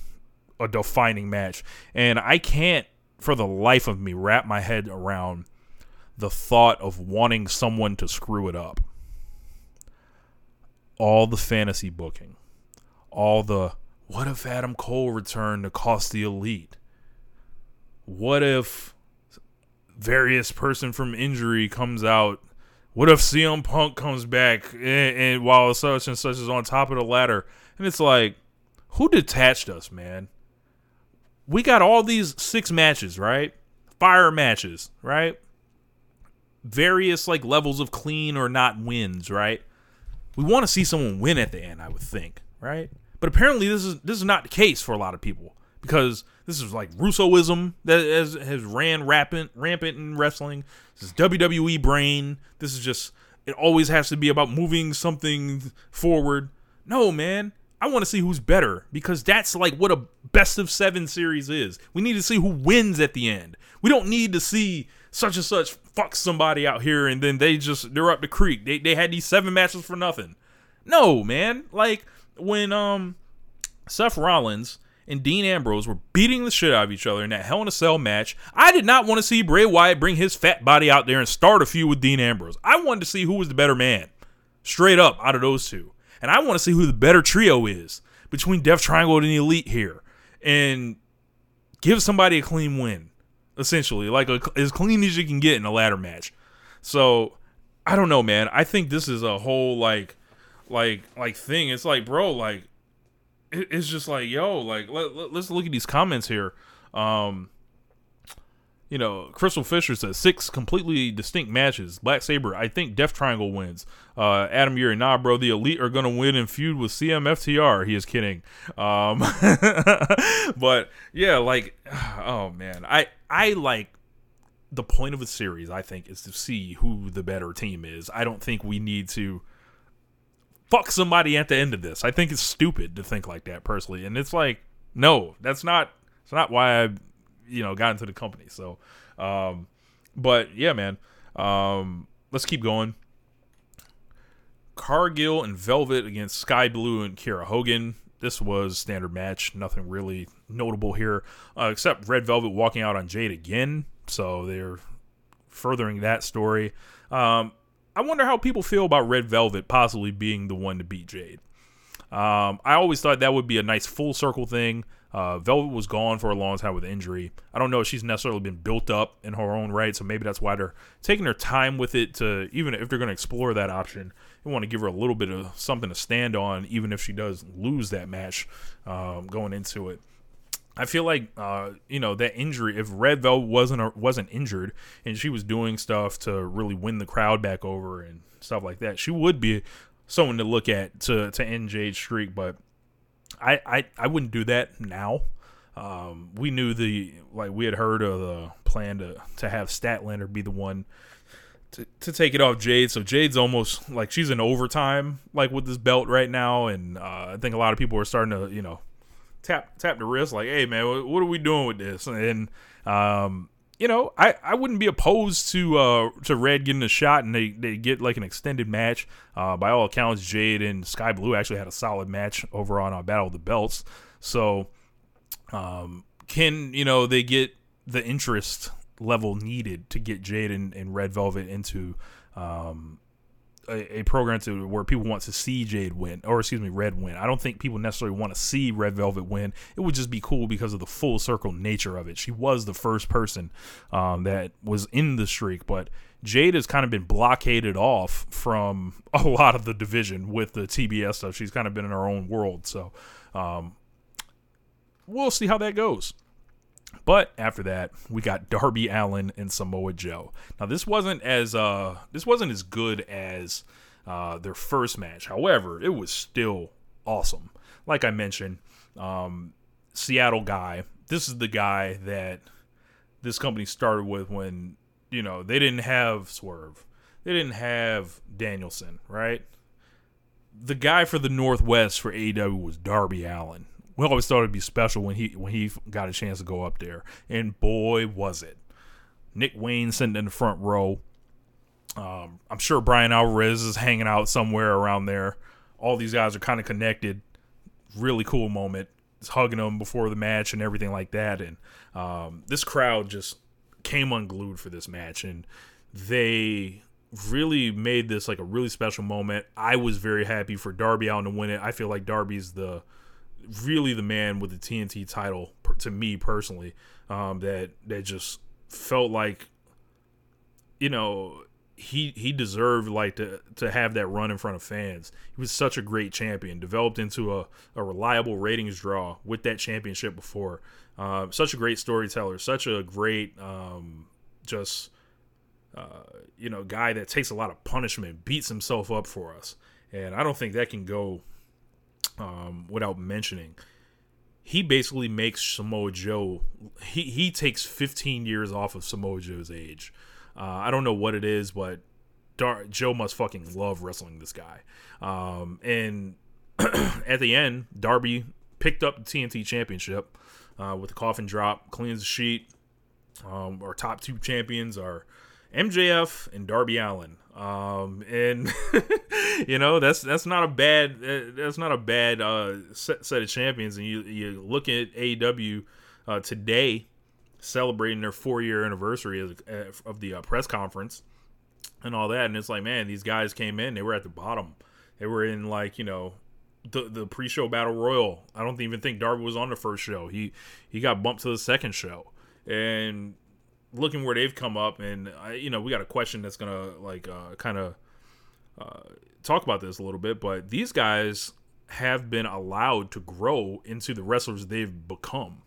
a defining match. And i can't for the life of me wrap my head around the thought of wanting someone to screw it up. All the fantasy booking. All the what if Adam Cole returned to cost the elite? What if various person from injury comes out? What if CM Punk comes back and, and while such and such is on top of the ladder? And it's like, who detached us, man? We got all these six matches, right? Fire matches, right? Various like levels of clean or not wins, right? We want to see someone win at the end, I would think, right? But apparently, this is this is not the case for a lot of people because this is like Russoism that has, has ran rampant rampant in wrestling. This is WWE brain. This is just it always has to be about moving something forward. No, man. I want to see who's better because that's like what a best of seven series is. We need to see who wins at the end. We don't need to see such and such fuck somebody out here, and then they just they're up the creek. They they had these seven matches for nothing. No, man. Like when um Seth Rollins and Dean Ambrose were beating the shit out of each other in that Hell in a Cell match. I did not want to see Bray Wyatt bring his fat body out there and start a feud with Dean Ambrose. I wanted to see who was the better man, straight up out of those two. And I want to see who the better trio is between Death Triangle and the Elite here, and give somebody a clean win, essentially, like a, as clean as you can get in a ladder match. So I don't know, man. I think this is a whole like, like, like thing. It's like, bro, like it- it's just like yo like let, let, us look at these comments here. Um you know crystal fisher says six completely distinct matches. Black saber i think death triangle wins. Uh adam yuri nah bro the elite are gonna win and feud with cmftr he is kidding. Um <laughs> but yeah like <sighs> oh man. I i like the point of a series i think is to see who the better team is. I don't think we need to fuck somebody at the end of this. I think it's stupid to think like that personally. And it's like, no, that's not it's not why I you know got into the company. So um but yeah, man. Um let's keep going. Cargill and Velvet against Skye Blue and Kiera Hogan. This was standard match. Nothing really notable here, uh, except Red Velvet walking out on Jade again. So they're furthering that story. Um, I wonder how people feel about Red Velvet possibly being the one to beat Jade. Um, I always thought that would be a nice full circle thing. Uh, Velvet was gone for a long time with injury. I don't know if she's necessarily been built up in her own right, so maybe that's why they're taking their time with it. To even if they're going to explore that option, they want to give her a little bit of something to stand on, even if she does lose that match um, going into it. I feel like uh, you know that injury. If Red Velvet wasn't wasn't injured and she was doing stuff to really win the crowd back over and stuff like that, she would be someone to look at to to end Jade's streak. But I I, I wouldn't do that now. Um, we knew the like we had heard of the plan to to have Statlander be the one to, to take it off Jade. So Jade's almost like she's in overtime like with this belt right now, and uh, I think a lot of people are starting to you know tap tap the wrist like, hey man, what, are we doing with this? And um, you know, I, I wouldn't be opposed to uh to Red getting a shot and they, they get like an extended match. Uh, by all accounts, Jade and Skye Blue actually had a solid match over on uh, Battle of the Belts. So, um, can you know they get the interest level needed to get Jade and, and Red Velvet into um a, a, program to where people want to see Jade win, or excuse me, Red win. I don't think people necessarily want to see Red Velvet win. It would just be cool because of the full circle nature of it. She was the first person um, that was in the streak, but Jade has kind of been blockaded off from <laughs> a lot of the division with the TBS stuff. She's kind of been in her own world, so um, we'll see how that goes. But after that, we got Darby Allin and Samoa Joe. Now this wasn't as uh this wasn't as good as uh their first match. However, it was still awesome. Like I mentioned, um Seattle guy. This is the guy that this company started with when, you know, they didn't have Swerve. They didn't have Danielson, right? The guy for the Northwest for AEW was Darby Allin we always thought it'd be special when he when he got a chance to go up there, and boy was it. Nick Wayne sitting in the front row. Um, I'm sure Bryan Alvarez is hanging out somewhere around there. All these guys are kind of connected. Really cool moment. He's hugging them before the match and everything like that. And um, this crowd just came unglued for this match, and they really made this like a really special moment. I was very happy for Darby Allin to win it. I feel like Darby's the really the man with the TNT title to me personally. Um, that that just felt like, you know, he he deserved like to to have that run in front of fans. He was such a great champion, developed into a, a reliable ratings draw with that championship before. Uh, such a great storyteller, such a great um, just uh, you know guy that takes a lot of punishment, beats himself up for us, and I don't think that can go um, without mentioning, he basically makes Samoa Joe. He he takes 15 years off of Samoa Joe's age. Uh, I don't know what it is, but Dar- Joe must fucking love wrestling this guy. Um, and <clears throat> at the end, Darby picked up the TNT Championship uh, with a coffin drop, cleans the sheet, Um, our top two champions are MJF and Darby Allin. Um, and <laughs> you know that's that's not a bad uh, that's not a bad uh, set, set of champions. And you you look at AEW uh, today celebrating their four year anniversary of, uh, of the uh, press conference and all that, and it's like man, these guys came in, they were at the bottom, they were in like you know the the pre show battle royal. I don't even think Darby was on the first show. He he got bumped to the second show, and looking where they've come up, and I, you know, we got a question that's gonna like uh, kind of uh, talk about this a little bit, but these guys have been allowed to grow into the wrestlers they've become,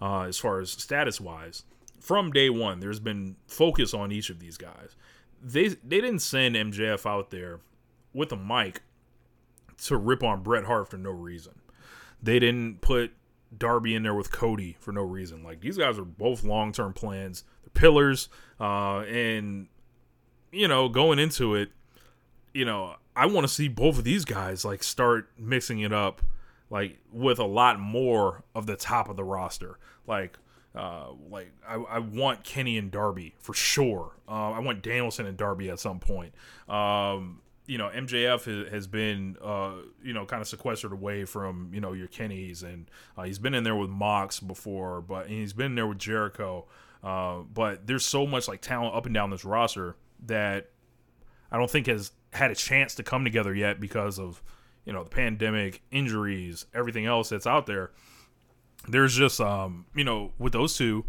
uh, as far as status wise. From day one, there's been focus on each of these guys. They they didn't send MJF out there with a mic to rip on Bret Hart for no reason. They didn't put Darby in there with Cody for no reason. Like these guys are both long term plans pillars. Uh, and you know, going into it, you know, I want to see both of these guys like start mixing it up, like with a lot more of the top of the roster. Like, uh, like I, I want Kenny and Darby for sure. Uh, I want Danielson and Darby at some point. Um, you know, MJF has been, uh, you know, kind of sequestered away from, you know, your Kennys, and uh, he's been in there with Mox before, but he's been there with Jericho. Uh, but there's so much like talent up and down this roster that I don't think has had a chance to come together yet because of you know the pandemic, injuries, everything else that's out there. There's just um you know with those two,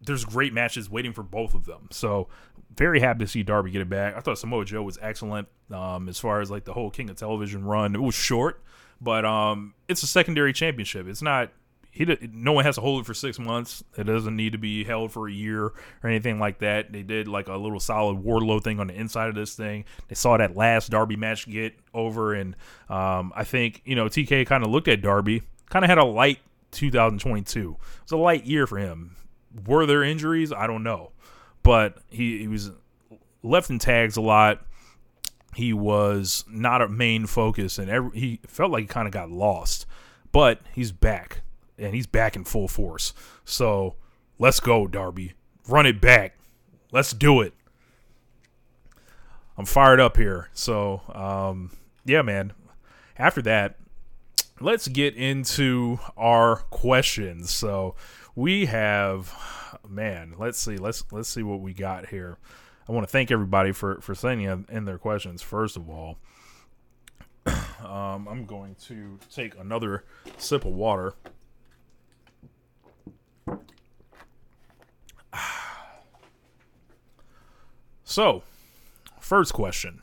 there's great matches waiting for both of them. So very happy to see Darby get it back. I thought Samoa Joe was excellent um, as far as like the whole King of Television run. It was short, but um, it's a secondary championship. It's not he no one has to hold it for six months. It doesn't need to be held for a year or anything like that. They did like a little solid Wardlow thing on the inside of this thing. They saw that last Darby match get over, and um, I think you know TK kind of looked at Darby, kind of had a light 2022. It was a light year for him. Were there injuries? I don't know, but he he was left in tags a lot. He was not a main focus, and every, he felt like he kind of got lost. But he's back and he's back in full force. So let's go, Darby. Run it back. Let's do it. I'm fired up here. So, um, yeah, man. After that, let's get into our questions. So we have, man. Let's see. Let's let's see what we got here. I want to thank everybody for for sending in their questions. First of all, <coughs> um, I'm going to take another sip of water. So, first question.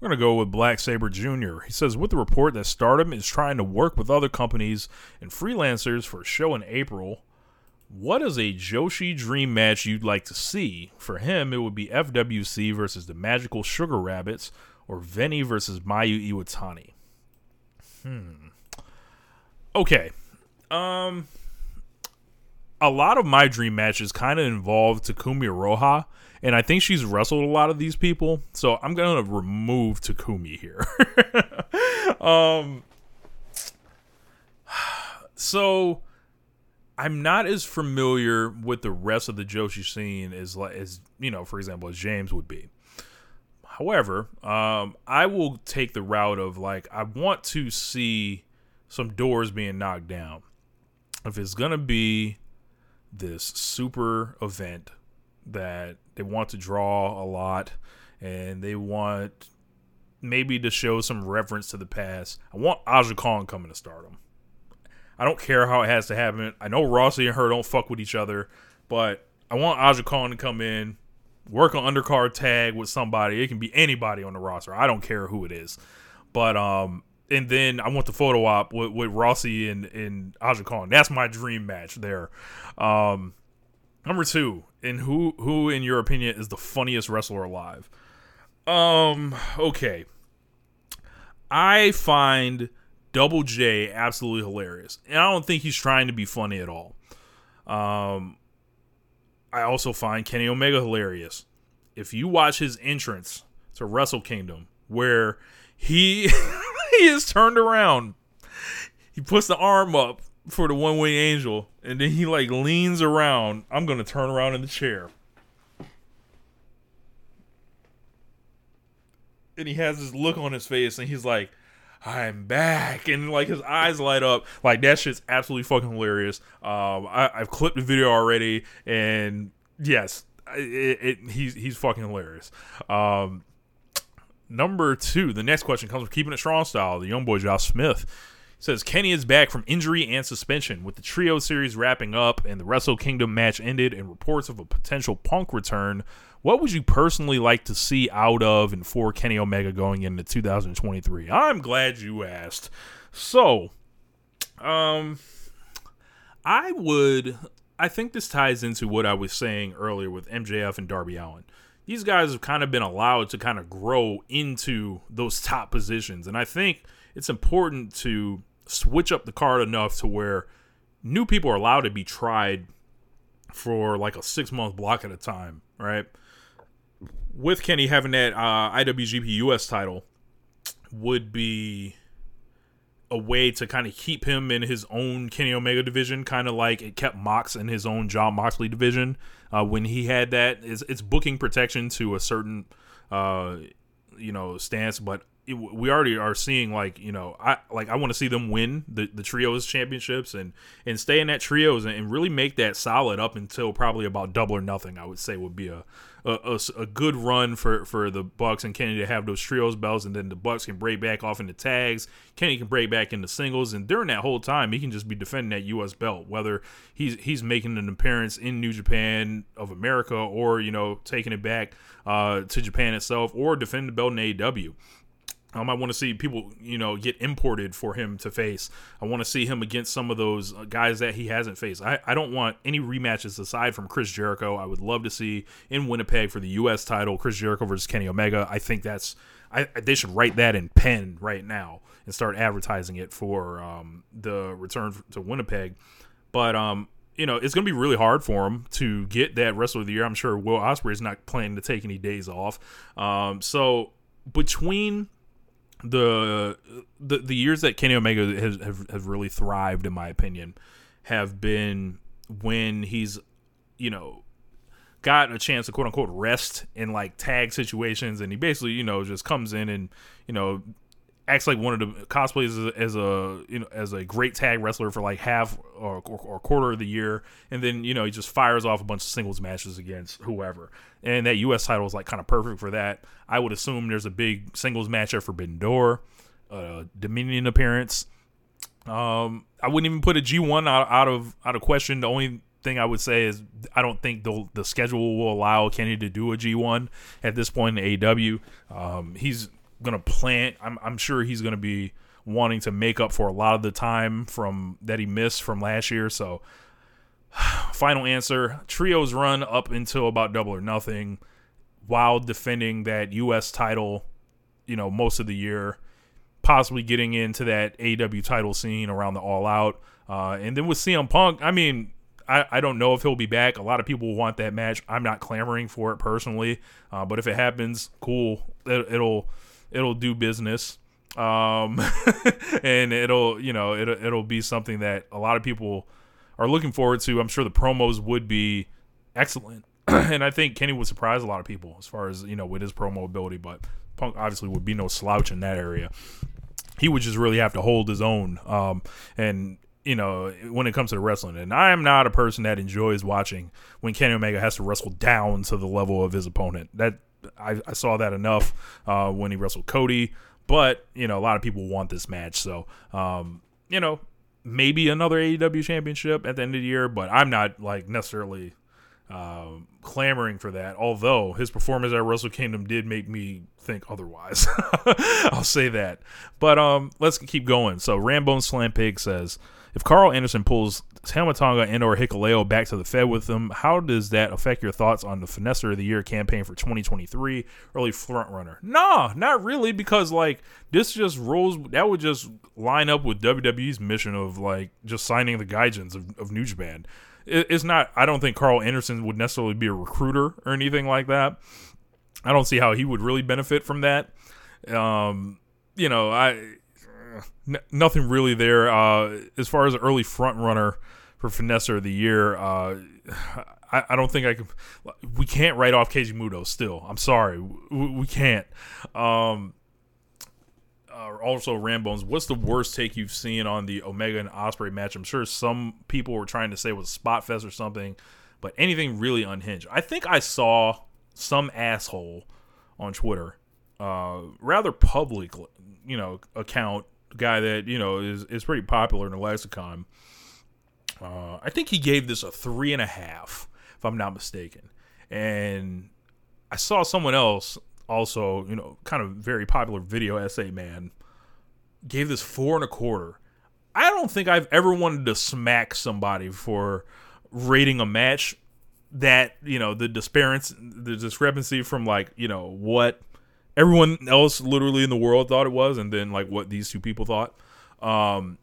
We're going to go with Black Saber Jr. He says, with the report that Stardom is trying to work with other companies and freelancers for a show in April, what is a Joshi dream match you'd like to see? For him, it would be FWC versus the Magical Sugar Rabbits or Veny versus Mayu Iwatani. Hmm. Okay. Um a lot of my dream matches kind of involve Takumi Iroha, and I think she's wrestled a lot of these people, so I'm gonna remove Takumi here. <laughs> um, <sighs> so I'm not as familiar with the rest of the Joshi scene as as you know, for example, as James would be. However, um, I will take the route of like I want to see some doors being knocked down. If it's gonna be this super event that they want to draw a lot and they want maybe to show some reverence to the past. I want Aja Kong coming to stardom. I don't care how it has to happen. I know Rossy and her don't fuck with each other, but I want Aja Kong to come in, work on undercard tag with somebody. It can be anybody on the roster. I don't care who it is. But um and then I want the photo op with, with Rossy and, and Aja Kong. That's my dream match there. Um, number two, and who who in your opinion is the funniest wrestler alive? Um, okay. I find Double J absolutely hilarious. And I don't think he's trying to be funny at all. Um I also find Kenny Omega hilarious. If you watch his entrance to Wrestle Kingdom, where he <laughs> he is turned around. He puts the arm up for the one way angel, and then he like leans around. I'm gonna turn around in the chair. And he has this look on his face, and he's like, I'm back, and like his eyes light up. Like that shit's absolutely fucking hilarious. Um, I, I've clipped the video already, and yes, it, it, he's he's fucking hilarious. Um, number two, the next question comes from keeping it strong style. The young boy Josh Smith says Kenny is back from injury and suspension with the trio series wrapping up and the Wrestle Kingdom match ended and reports of a potential Punk return. What would you personally like to see out of and for Kenny Omega going into 2023? I'm glad you asked. So, um, I would. I think this ties into what I was saying earlier with MJF and Darby Allin These guys have kind of been allowed to kind of grow into those top positions, and I think it's important to switch up the card enough to where new people are allowed to be tried for like a six month block at a time, right? With Kenny having that uh, IWGP US title, would be a way to kind of keep him in his own Kenny Omega division, kind of like it kept Mox in his own Jon Moxley division uh, when he had that. It's, it's booking protection to a certain, uh, you know, stance, but it, we already are seeing like you know I like I want to see them win the the trios championships and and stay in that trios and, and really make that solid up until probably about double or nothing. I would say would be a a, a, a good run for for the Bucks and Kenny to have those trios belts, and then the Bucks can break back off into tags. Kenny can break back into singles, and during that whole time, he can just be defending that U.S. belt, whether he's he's making an appearance in New Japan of America or you know taking it back uh, to Japan itself, or defending the belt in AEW. Um, I want to see people, you know, get imported for him to face. I want to see him against some of those uh, guys that he hasn't faced. I, I don't want any rematches aside from Chris Jericho. I would love to see in Winnipeg for the U.S. title, Chris Jericho versus Kenny Omega. I think that's I, they should write that in pen right now and start advertising it for um, the return to Winnipeg. But um, you know, it's going to be really hard for him to get that Wrestler of the Year. I'm sure Will Ospreay is not planning to take any days off. Um, so between the uh, the the years that Kenny Omega has have, have really thrived, in my opinion, have been when he's you know got a chance to quote unquote rest in like tag situations, and he basically you know just comes in and you know acts like one of the cosplays as a, as a you know as a great tag wrestler for like half or, or, or, quarter of the year, and then you know he just fires off a bunch of singles matches against whoever, and that U.S. title is like kind of perfect for that. I would assume there's a big singles match at Forbidden Door, uh, Dominion appearance. Um, I wouldn't even put a G1 out, out of out of question. The only thing I would say is I don't think the the schedule will allow Kenny to do a G1 at this point in AEW. Um, he's gonna plant. I'm I'm sure he's gonna be wanting to make up for a lot of the time from that he missed from last year. So, <sighs> final answer: trios run up until about double or nothing, while defending that U.S. title. You know, most of the year, possibly getting into that AW title scene around the All Out, uh, and then with CM Punk. I mean, I, I don't know if he'll be back. A lot of people want that match. I'm not clamoring for it personally, uh, but if it happens, cool. It, will it'll do business um, <laughs> and it'll you know it'll, it'll be something that a lot of people are looking forward to i'm sure the promos would be excellent <clears throat> and i think kenny would surprise a lot of people as far as you know with his promo ability but punk obviously would be no slouch in that area he would just really have to hold his own um, and you know, when it comes to the wrestling. And I am not a person that enjoys watching when Kenny Omega has to wrestle down to the level of his opponent. That I, I saw that enough uh, when he wrestled Cody. But you know, a lot of people want this match, so um, you know, maybe another AEW championship at the end of the year. But I'm not like necessarily um, clamoring for that. Although his performance at Wrestle Kingdom did make me think otherwise. <laughs> I'll say that. But um, let's keep going. So Rambone Slam Pig says. If Karl Anderson pulls Tama Tonga and or Hikuleo back to the Fed with them, how does that affect your thoughts on the Finesser of the Year campaign for 2023? Early front runner? Nah, not really, because like this just rolls. That would just line up with WWE's mission of like just signing the Gaijins of, of New Japan. It, it's not. I don't think Karl Anderson would necessarily be a recruiter or anything like that. I don't see how he would really benefit from that. Um, you know, I n- nothing really there. Uh, as far as early front runner for Finesser of the year, uh, <sighs> I, I, don't think I can. We can't write off Keiji Muto. Still, I'm sorry, we, we can't. Um, uh, also, Rambones, what's the worst take you've seen on the Omega and Ospreay match? I'm sure some people were trying to say was spot fest or something, but anything really unhinged. I think I saw some asshole on Twitter, uh, rather public, you know, account guy that you know is is pretty popular in the lexicon. Uh, I think he gave this a three and a half, if I'm not mistaken. And I saw someone else also, you know, kind of very popular video essay man, gave this four and a quarter. I don't think I've ever wanted to smack somebody for rating a match that, you know, the disparity, the discrepancy from like, you know, what everyone else literally in the world thought it was and then like what these two people thought. Um,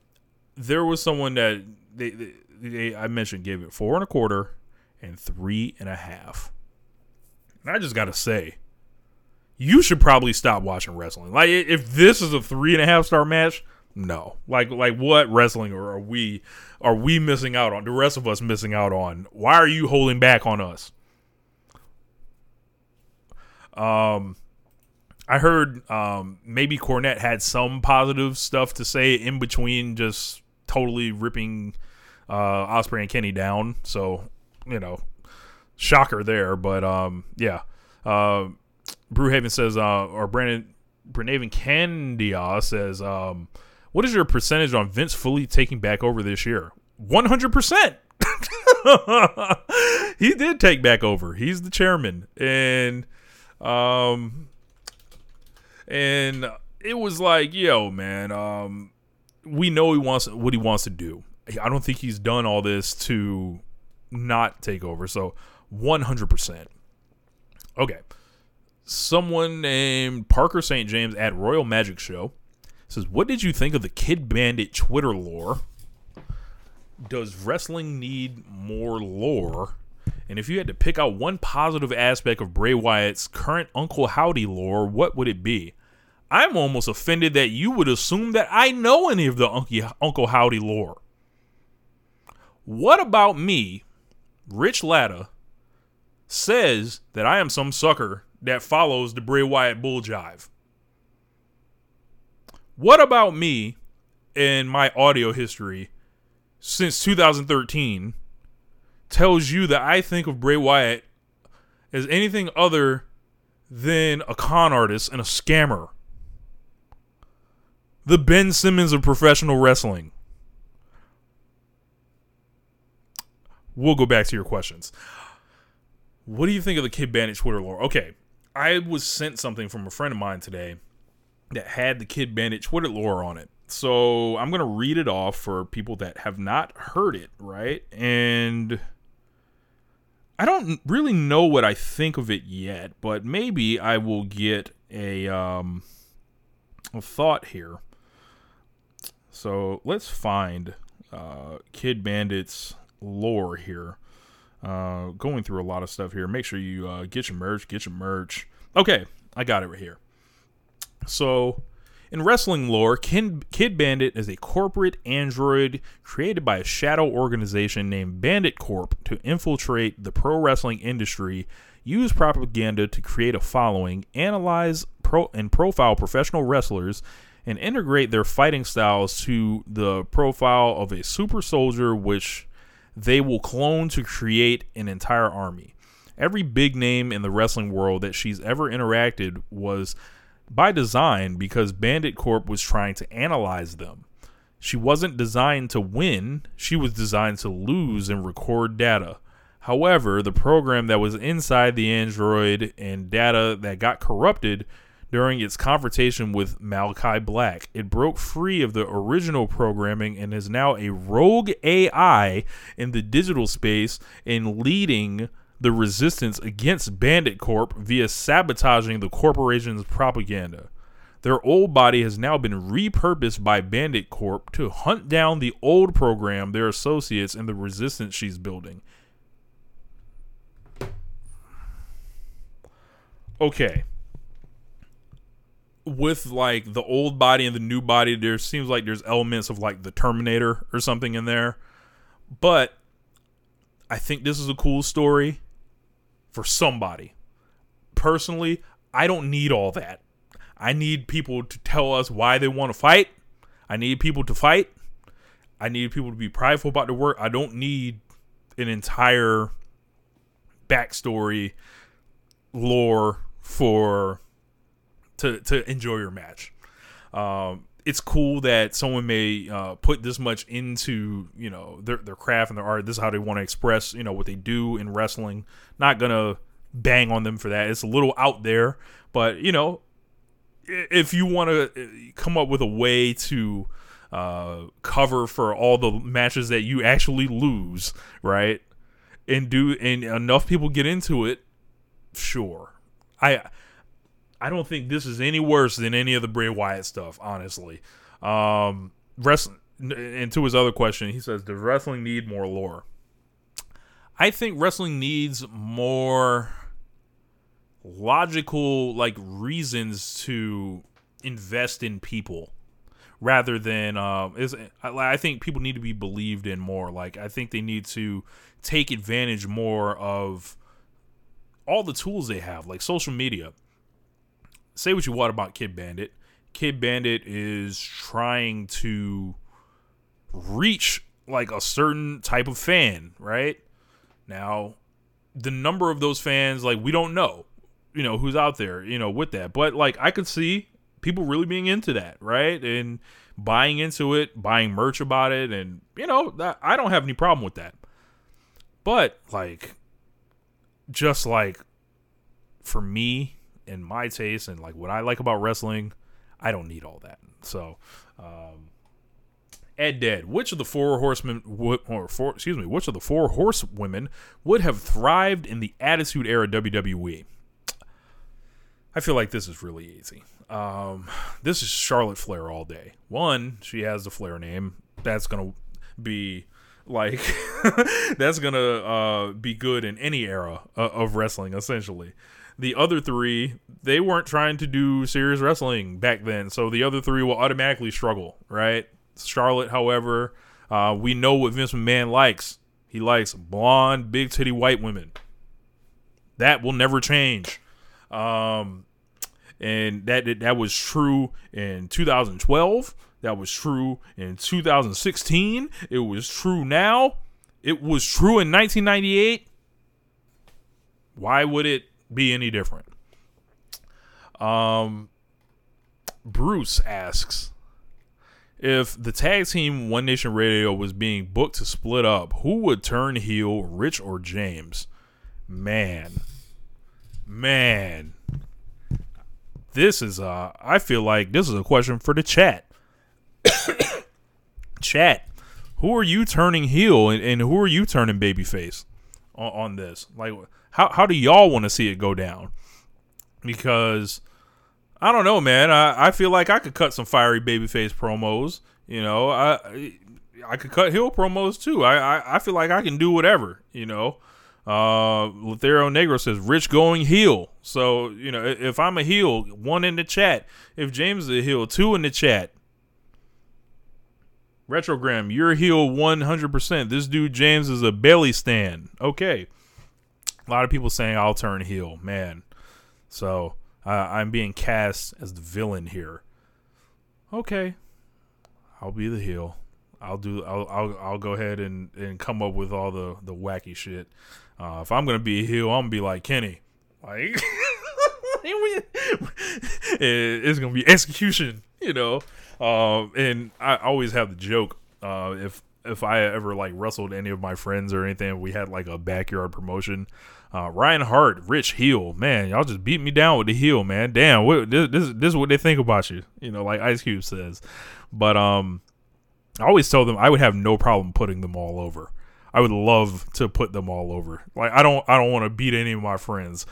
there was someone that they, they, they I mentioned gave it four and a quarter and three and a half. And I just gotta say, you should probably stop watching wrestling. Like if this is a three and a half star match, no. Like like what wrestling are we are we missing out on? The rest of us missing out on? Why are you holding back on us? Um I heard um, maybe Cornette had some positive stuff to say in between just totally ripping uh, Ospreay and Kenny down. So, you know, shocker there. But um, yeah, uh, Brewhaven says, uh, or Brandon Brenaven Candia says, um, what is your percentage on Vince fully taking back over this year? One hundred percent. <laughs> He did take back over. He's the chairman, and um, and it was like, yo, man, um, we know he wants what he wants to do. I don't think he's done all this to not take over. So 100%. Okay someone named Parker St. James at Royal Magic Show says, What did you think of the Kid Bandit Twitter lore? Does wrestling need more lore? And if you had to pick out one positive aspect of Bray Wyatt's current Uncle Howdy lore, what would it be? I'm almost offended that you would assume that I know any of the Uncle Howdy lore. What about me, Rich Latta, says that I am some sucker that follows the Bray Wyatt bull jive. What about me and my audio history since 2013 tells you that I think of Bray Wyatt as anything other than a con artist and a scammer? The Ben Simmons of professional wrestling. We'll go back to your questions. What do you think of the Kid Bandit Twitter lore? Okay, I was sent something from a friend of mine today that had the Kid Bandit Twitter lore on it. So I'm gonna read it off for people that have not heard it, right? And I don't really know what I think of it yet, but maybe I will get a um a thought here. So let's find uh, Kid Bandit's lore here. Uh, going through a lot of stuff here. Make sure you uh, get your merch, get your merch. Okay, I got it right here. So, in wrestling lore, Kid, Kid Bandit is a corporate android created by a shadow organization named Bandit Corp to infiltrate the pro wrestling industry, use propaganda to create a following, analyze pro- and profile professional wrestlers, and integrate their fighting styles to the profile of a super soldier, which they will clone to create an entire army. Every big name in the wrestling world that she's ever interacted was by design because Bandit Corp was trying to analyze them. She wasn't designed to win, she was designed to lose and record data. However, the program that was inside the android and data that got corrupted during its confrontation with Malachi Black. It broke free of the original programming and is now a rogue AI in the digital space and leading the resistance against Bandit Corp via sabotaging the corporation's propaganda. Their old body has now been repurposed by Bandit Corp to hunt down the old program, their associates, and the resistance she's building. Okay with like the old body and the new body, there seems like there's elements of like the Terminator or something in there. But I think this is a cool story for somebody. Personally, I don't need all that. I need people to tell us why they want to fight. I need people to fight. I need people to be prideful about their work. I don't need an entire backstory lore for to to enjoy your match. Um, it's cool that someone may uh, put this much into you know their their craft and their art. This is how they want to express you know what they do in wrestling. Not gonna bang on them for that. It's a little out there, but you know if you want to come up with a way to uh, cover for all the matches that you actually lose, right? And do and enough people get into it, sure. I I don't think this is any worse than any of the Bray Wyatt stuff, honestly. Um, wrestling. And to his other question, he says, "Does wrestling need more lore?" I think wrestling needs more logical like reasons to invest in people rather than um is I, I think people need to be believed in more like i think they need to take advantage more of all the tools they have like social media say what you want about kid bandit. Kid bandit is trying to reach like a certain type of fan right? Now the number of those fans like we don't know you know who's out there you know with that. But like i could see people really being into that right? And buying into it buying merch about it and you know i don't have any problem with that. But like just like for me and my taste and like what i like about wrestling i don't need all that so um Ed Dead, which of the four horsemen would, or four, excuse me, which of the four horsewomen would have thrived in the Attitude Era WWE? I feel like this is really easy. Um, this is Charlotte Flair all day. One, she has the Flair name. That's gonna be like <laughs> that's gonna uh, be good in any era uh, of wrestling, essentially. The other three, they weren't trying to do serious wrestling back then, so the other three will automatically struggle, right? Charlotte, however, uh, we know what Vince McMahon likes. He likes blonde, big titty white women. That will never change. Um, and that that was true in 2012. That was true in 2016. It was true now. It was true in 1998. Why would it be any different? Um, Bruce asks if the tag team One Nation Radio was being booked to split up, who would turn heel, Rich or James? Man, man, this is uh I feel like this is a question for the chat. <coughs> chat, who are you turning heel and, and who are you turning babyface on, on this? Like how how do y'all want to see it go down? Because I don't know, man. I, I feel like I could cut some fiery babyface promos. You know, I I could cut heel promos too. I, I, I feel like I can do whatever. You know, uh, Lothario Negro says Rich going heel. So you know, if I'm a heel, one in the chat. If James is a heel, two in the chat. Retrogram, you're heel 100%. This dude James is a belly stand. Okay. A lot of people saying I'll turn heel, man. So uh, I'm being cast as the villain here. Okay, I'll be the heel. I'll do. I'll. I'll, I'll go ahead and, and come up with all the the wacky shit. Uh, if I'm gonna be a heel, I'm gonna be like Kenny. Like <laughs> <laughs> it's gonna be execution, you know. Um, and I always have the joke. Uh, if if I ever like wrestled any of my friends or anything, we had like a backyard promotion. Uh, Ryan Hart, Rich Heel, man, y'all just beat me down with the heel, man. Damn, what, this, this this is what they think about you, you know, like Ice Cube says. But um, I always tell them I would have no problem putting them all over. I would love to put them all over. Like I don't I don't want to beat any of my friends,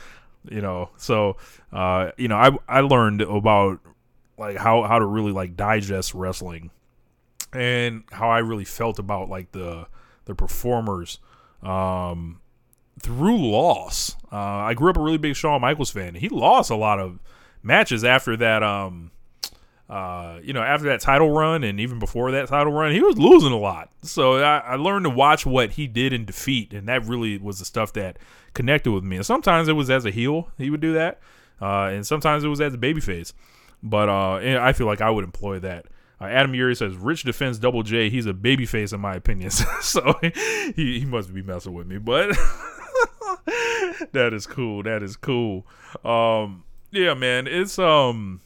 you know. So uh, you know, I I learned about like how how to really like digest wrestling and how I really felt about like the the performers um through loss. Uh, I grew up a really big Shawn Michaels fan. He lost a lot of matches after that um uh, you know, after that title run and even before that title run, he was losing a lot. So I, I, learned to watch what he did in defeat, and that really was the stuff that connected with me. And sometimes it was as a heel, he would do that, uh, and sometimes it was as a babyface. But uh, I feel like I would employ that. Uh, Adam Yuri says Rich defends Double J. He's a babyface in my opinion, <laughs> so he, he must be messing with me. But <laughs> <laughs> that is cool. That is cool. Um, yeah, man, it's um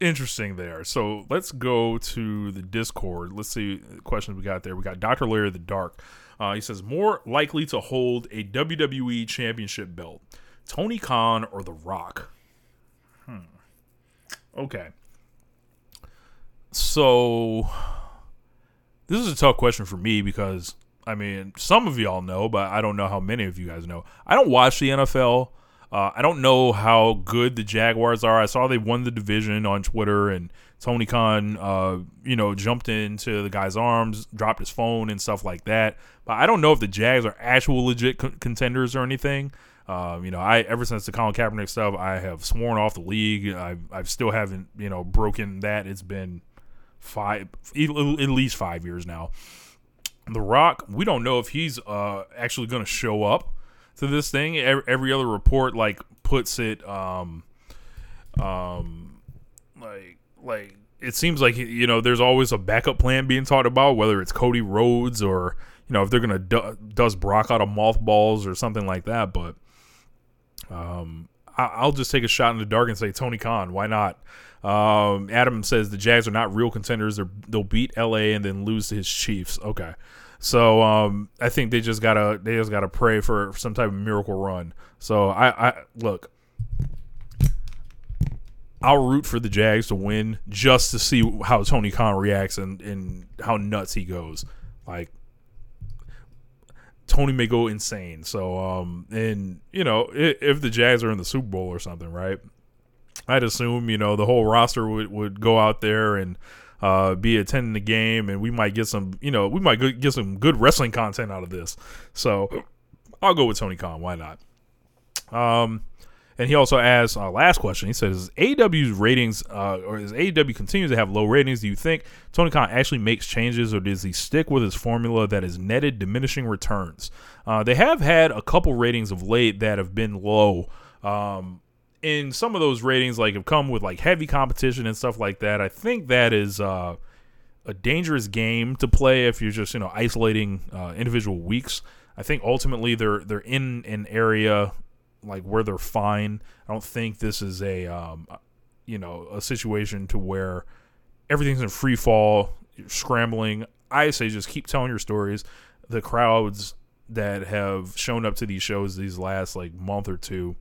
interesting there. So let's go to the Discord. Let's see questions we got there. We got Dr. Larry the Dark. Uh, he says more likely to hold a WWE Championship belt, Tony Khan or The Rock. Hmm. Okay. So this is a tough question for me because I mean some of y'all know, but I don't know how many of you guys know. I don't watch the NFL. Uh, I don't know how good the Jaguars are. I saw they won the division on Twitter, and Tony Khan, uh, you know, jumped into the guy's arms, dropped his phone, and stuff like that. But I don't know if the Jags are actual legit contenders or anything. Um, you know, I ever since the Colin Kaepernick stuff, I have sworn off the league. I I still haven't you know broken that. It's been five, at least five years now. The Rock, we don't know if he's uh, actually going to show up to this thing. Every, other report like puts it um um like like it seems like you know there's always a backup plan being talked about whether it's Cody Rhodes or you know if they're gonna du- dust Brock out of mothballs or something like that. But um, I- will just take a shot in the dark and say Tony Khan. Why not? Um, Adam says the Jags are not real contenders. They're, they'll beat LA and then lose to his Chiefs. Okay. So um, I think they just gotta they just gotta pray for some type of miracle run. So I, I look, I'll root for the Jags to win just to see how Tony Khan reacts and, and how nuts he goes. Like Tony may go insane. So um and you know if, if the Jags are in the Super Bowl or something, right? I'd assume you know the whole roster would would go out there and uh, be attending the game, and we might get some, you know, we might get some good wrestling content out of this. So I'll go with Tony Khan. Why not? Um, and he also asked uh, last question. He says, "AW's ratings, uh, or is AEW continues to have low ratings? Do you think Tony Khan actually makes changes, or does he stick with his formula that is netted diminishing returns? Uh, they have had a couple ratings of late that have been low. Um, in some of those ratings like have come with like heavy competition and stuff like that. I think that is uh, a dangerous game to play if you're just you know isolating uh, individual weeks. I think ultimately they're they're in an area like where they're fine. I don't think this is a um, you know a situation to where everything's in free fall, You're scrambling. I say just keep telling your stories. The crowds that have shown up to these shows these last like month or two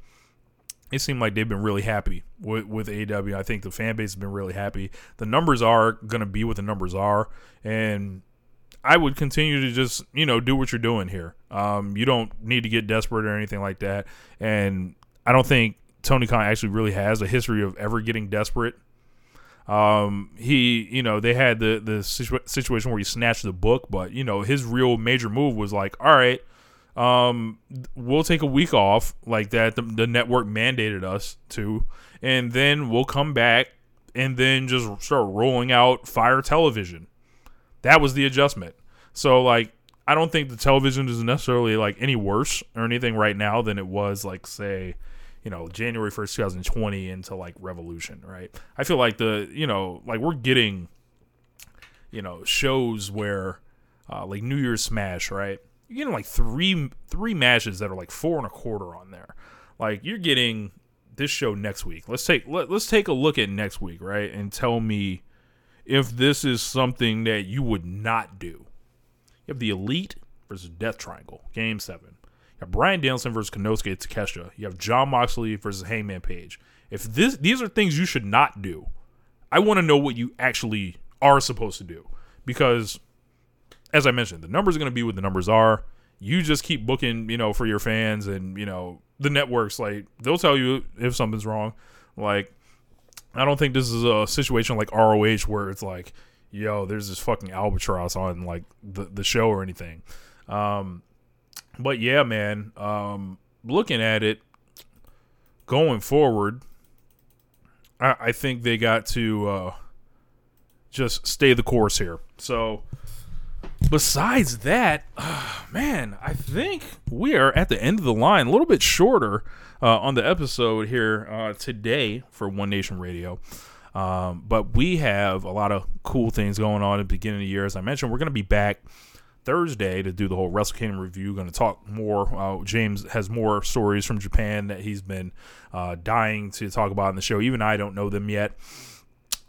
it seemed like they've been really happy with, with AEW. I think the fan base has been really happy. The numbers are going to be what the numbers are. And I would continue to just, you know, do what you're doing here. Um, you don't need to get desperate or anything like that. And I don't think Tony Khan actually really has a history of ever getting desperate. Um, he, you know, they had the the situa- situation where he snatched the book, but you know, his real major move was like, all right, um, we'll take a week off like that. The, the network mandated us to, and then we'll come back and then just start rolling out fire television. That was the adjustment. So like I don't think the television is necessarily like any worse or anything right now than it was like say, you know, January 1st, 2020 into like Revolution, right? I feel like the, you know, like we're getting you know, shows where uh, like New Year's Smash, right? you're getting like three three matches that are like four and a quarter on there. Like you're getting this show next week. Let's take let, let's take a look at next week, right? And tell me if this is something that you would not do. You have the Elite versus Death Triangle, Game Seven. You have Bryan Danielson versus Konosuke Takeshita. You have Jon Moxley versus Hangman Page. If this these are things you should not do, I want to know what you actually are supposed to do because as I mentioned, the numbers are going to be what the numbers are. You just keep booking, you know, for your fans and, you know, the networks, like, they'll tell you if something's wrong. Like, I don't think this is a situation like ROH where it's like, yo, there's this fucking albatross on, like, the, the show or anything. Um, but yeah, man, um, looking at it going forward, I, I think they got to uh, just stay the course here. So, besides that, uh, <sighs> man, I think we are at the end of the line, a little bit shorter uh, on the episode here uh, today for One Nation Radio. Um, but we have a lot of cool things going on at the beginning of the year. As I mentioned, we're going to be back Thursday to do the whole Wrestle Kingdom review. Going to talk more. Uh, James has more stories from Japan that he's been uh, dying to talk about in the show. Even I don't know them yet.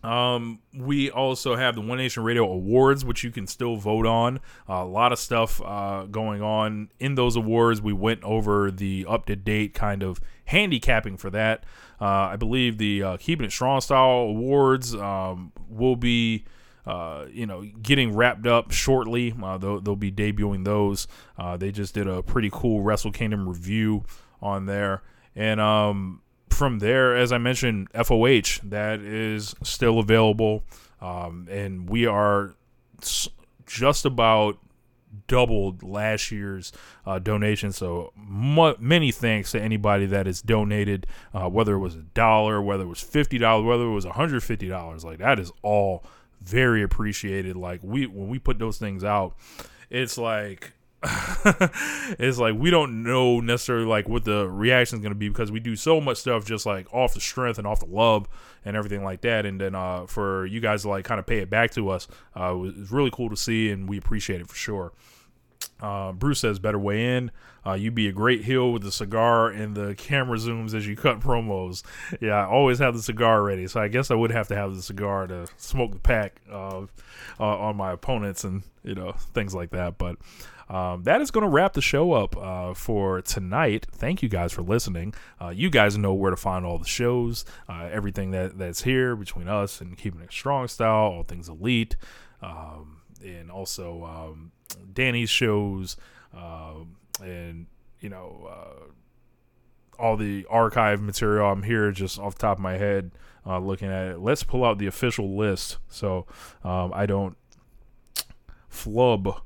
Um, we also have the One Nation Radio Awards, which you can still vote on. Uh, a lot of stuff uh, going on in those awards. We went over the up to date kind of handicapping for that. Uh, I believe the uh, Keeping It Strong Style Awards um, will be. Uh, you know, getting wrapped up shortly. Uh, they'll, they'll be debuting those. Uh, they just did a pretty cool Wrestle Kingdom review on there. And um, from there, as I mentioned, FOH, that is still available. Um, and we are just about doubled last year's uh, donation. So many thanks to anybody that has donated, uh, whether it was a dollar, whether it was fifty dollars, whether it was hundred fifty dollars. Like that is all very appreciated. Like we when we put those things out, it's like. <laughs> it's like we don't know necessarily like what the reaction is going to be because we do so much stuff just like off the strength and off the love and everything like that and then uh, for you guys to like kind of pay it back to us uh, was really cool to see and we appreciate it for sure uh, Bruce says, better way in. Uh, you be a great heel with the cigar and the camera zooms as you cut <laughs> promos. Yeah, I always have the cigar ready, so I guess I would have to have the cigar to smoke the pack uh, on my opponents and you know things like that. But um, that is going to wrap the show up uh, for tonight. Thank you guys for listening. Uh, you guys know where to find all the shows, uh, everything that that's here between us and keeping it strong style, all things elite, um, and also. Um, Danny's shows, uh, and you know uh, all the archive material. I'm here just off the top of my head uh, looking at it. Let's pull out the official list so um, I don't flub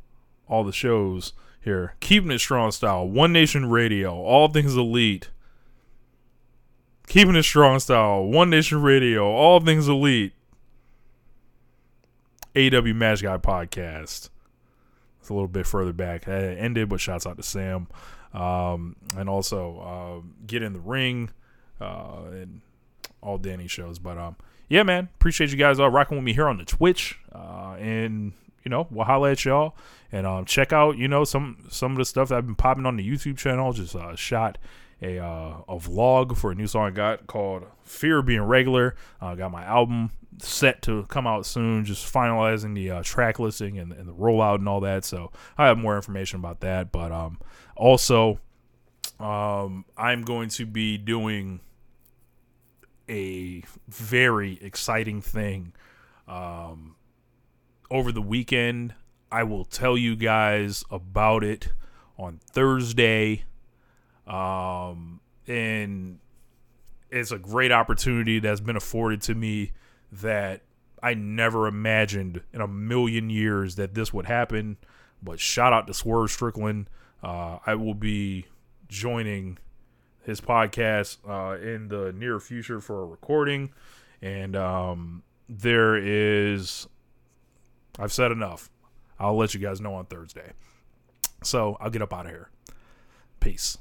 all the shows here. Keeping it strong style, One Nation Radio, All Things Elite. Keeping it strong style, One Nation Radio, All Things Elite. AW Match Guy Podcast It's a little bit further back. It ended, but shouts out to Sam. Um, and also uh, Get in the Ring uh, and all Danny shows. But um, yeah, man, appreciate you guys all rocking with me here on the Twitch. Uh, and you know, we'll holla at y'all and um, check out you know some some of the stuff that I've been popping on the YouTube channel. Just uh, shot a uh, a vlog for a new song I got called "Fear of Being Regular." Uh, got my album set to come out soon. Just finalizing the uh, track listing and, and, the rollout and all that. So I have more information about that. But um, also, um, I'm going to be doing a very exciting thing um, over the weekend. I will tell you guys about it on Thursday. Um, and it's a great opportunity that's been afforded to me that I never imagined in a million years that this would happen. But shout out to Swerve Strickland. Uh, I will be joining his podcast uh, in the near future for a recording. And um, there is, I've said enough. I'll let you guys know on Thursday. So I'll get up out of here. Peace.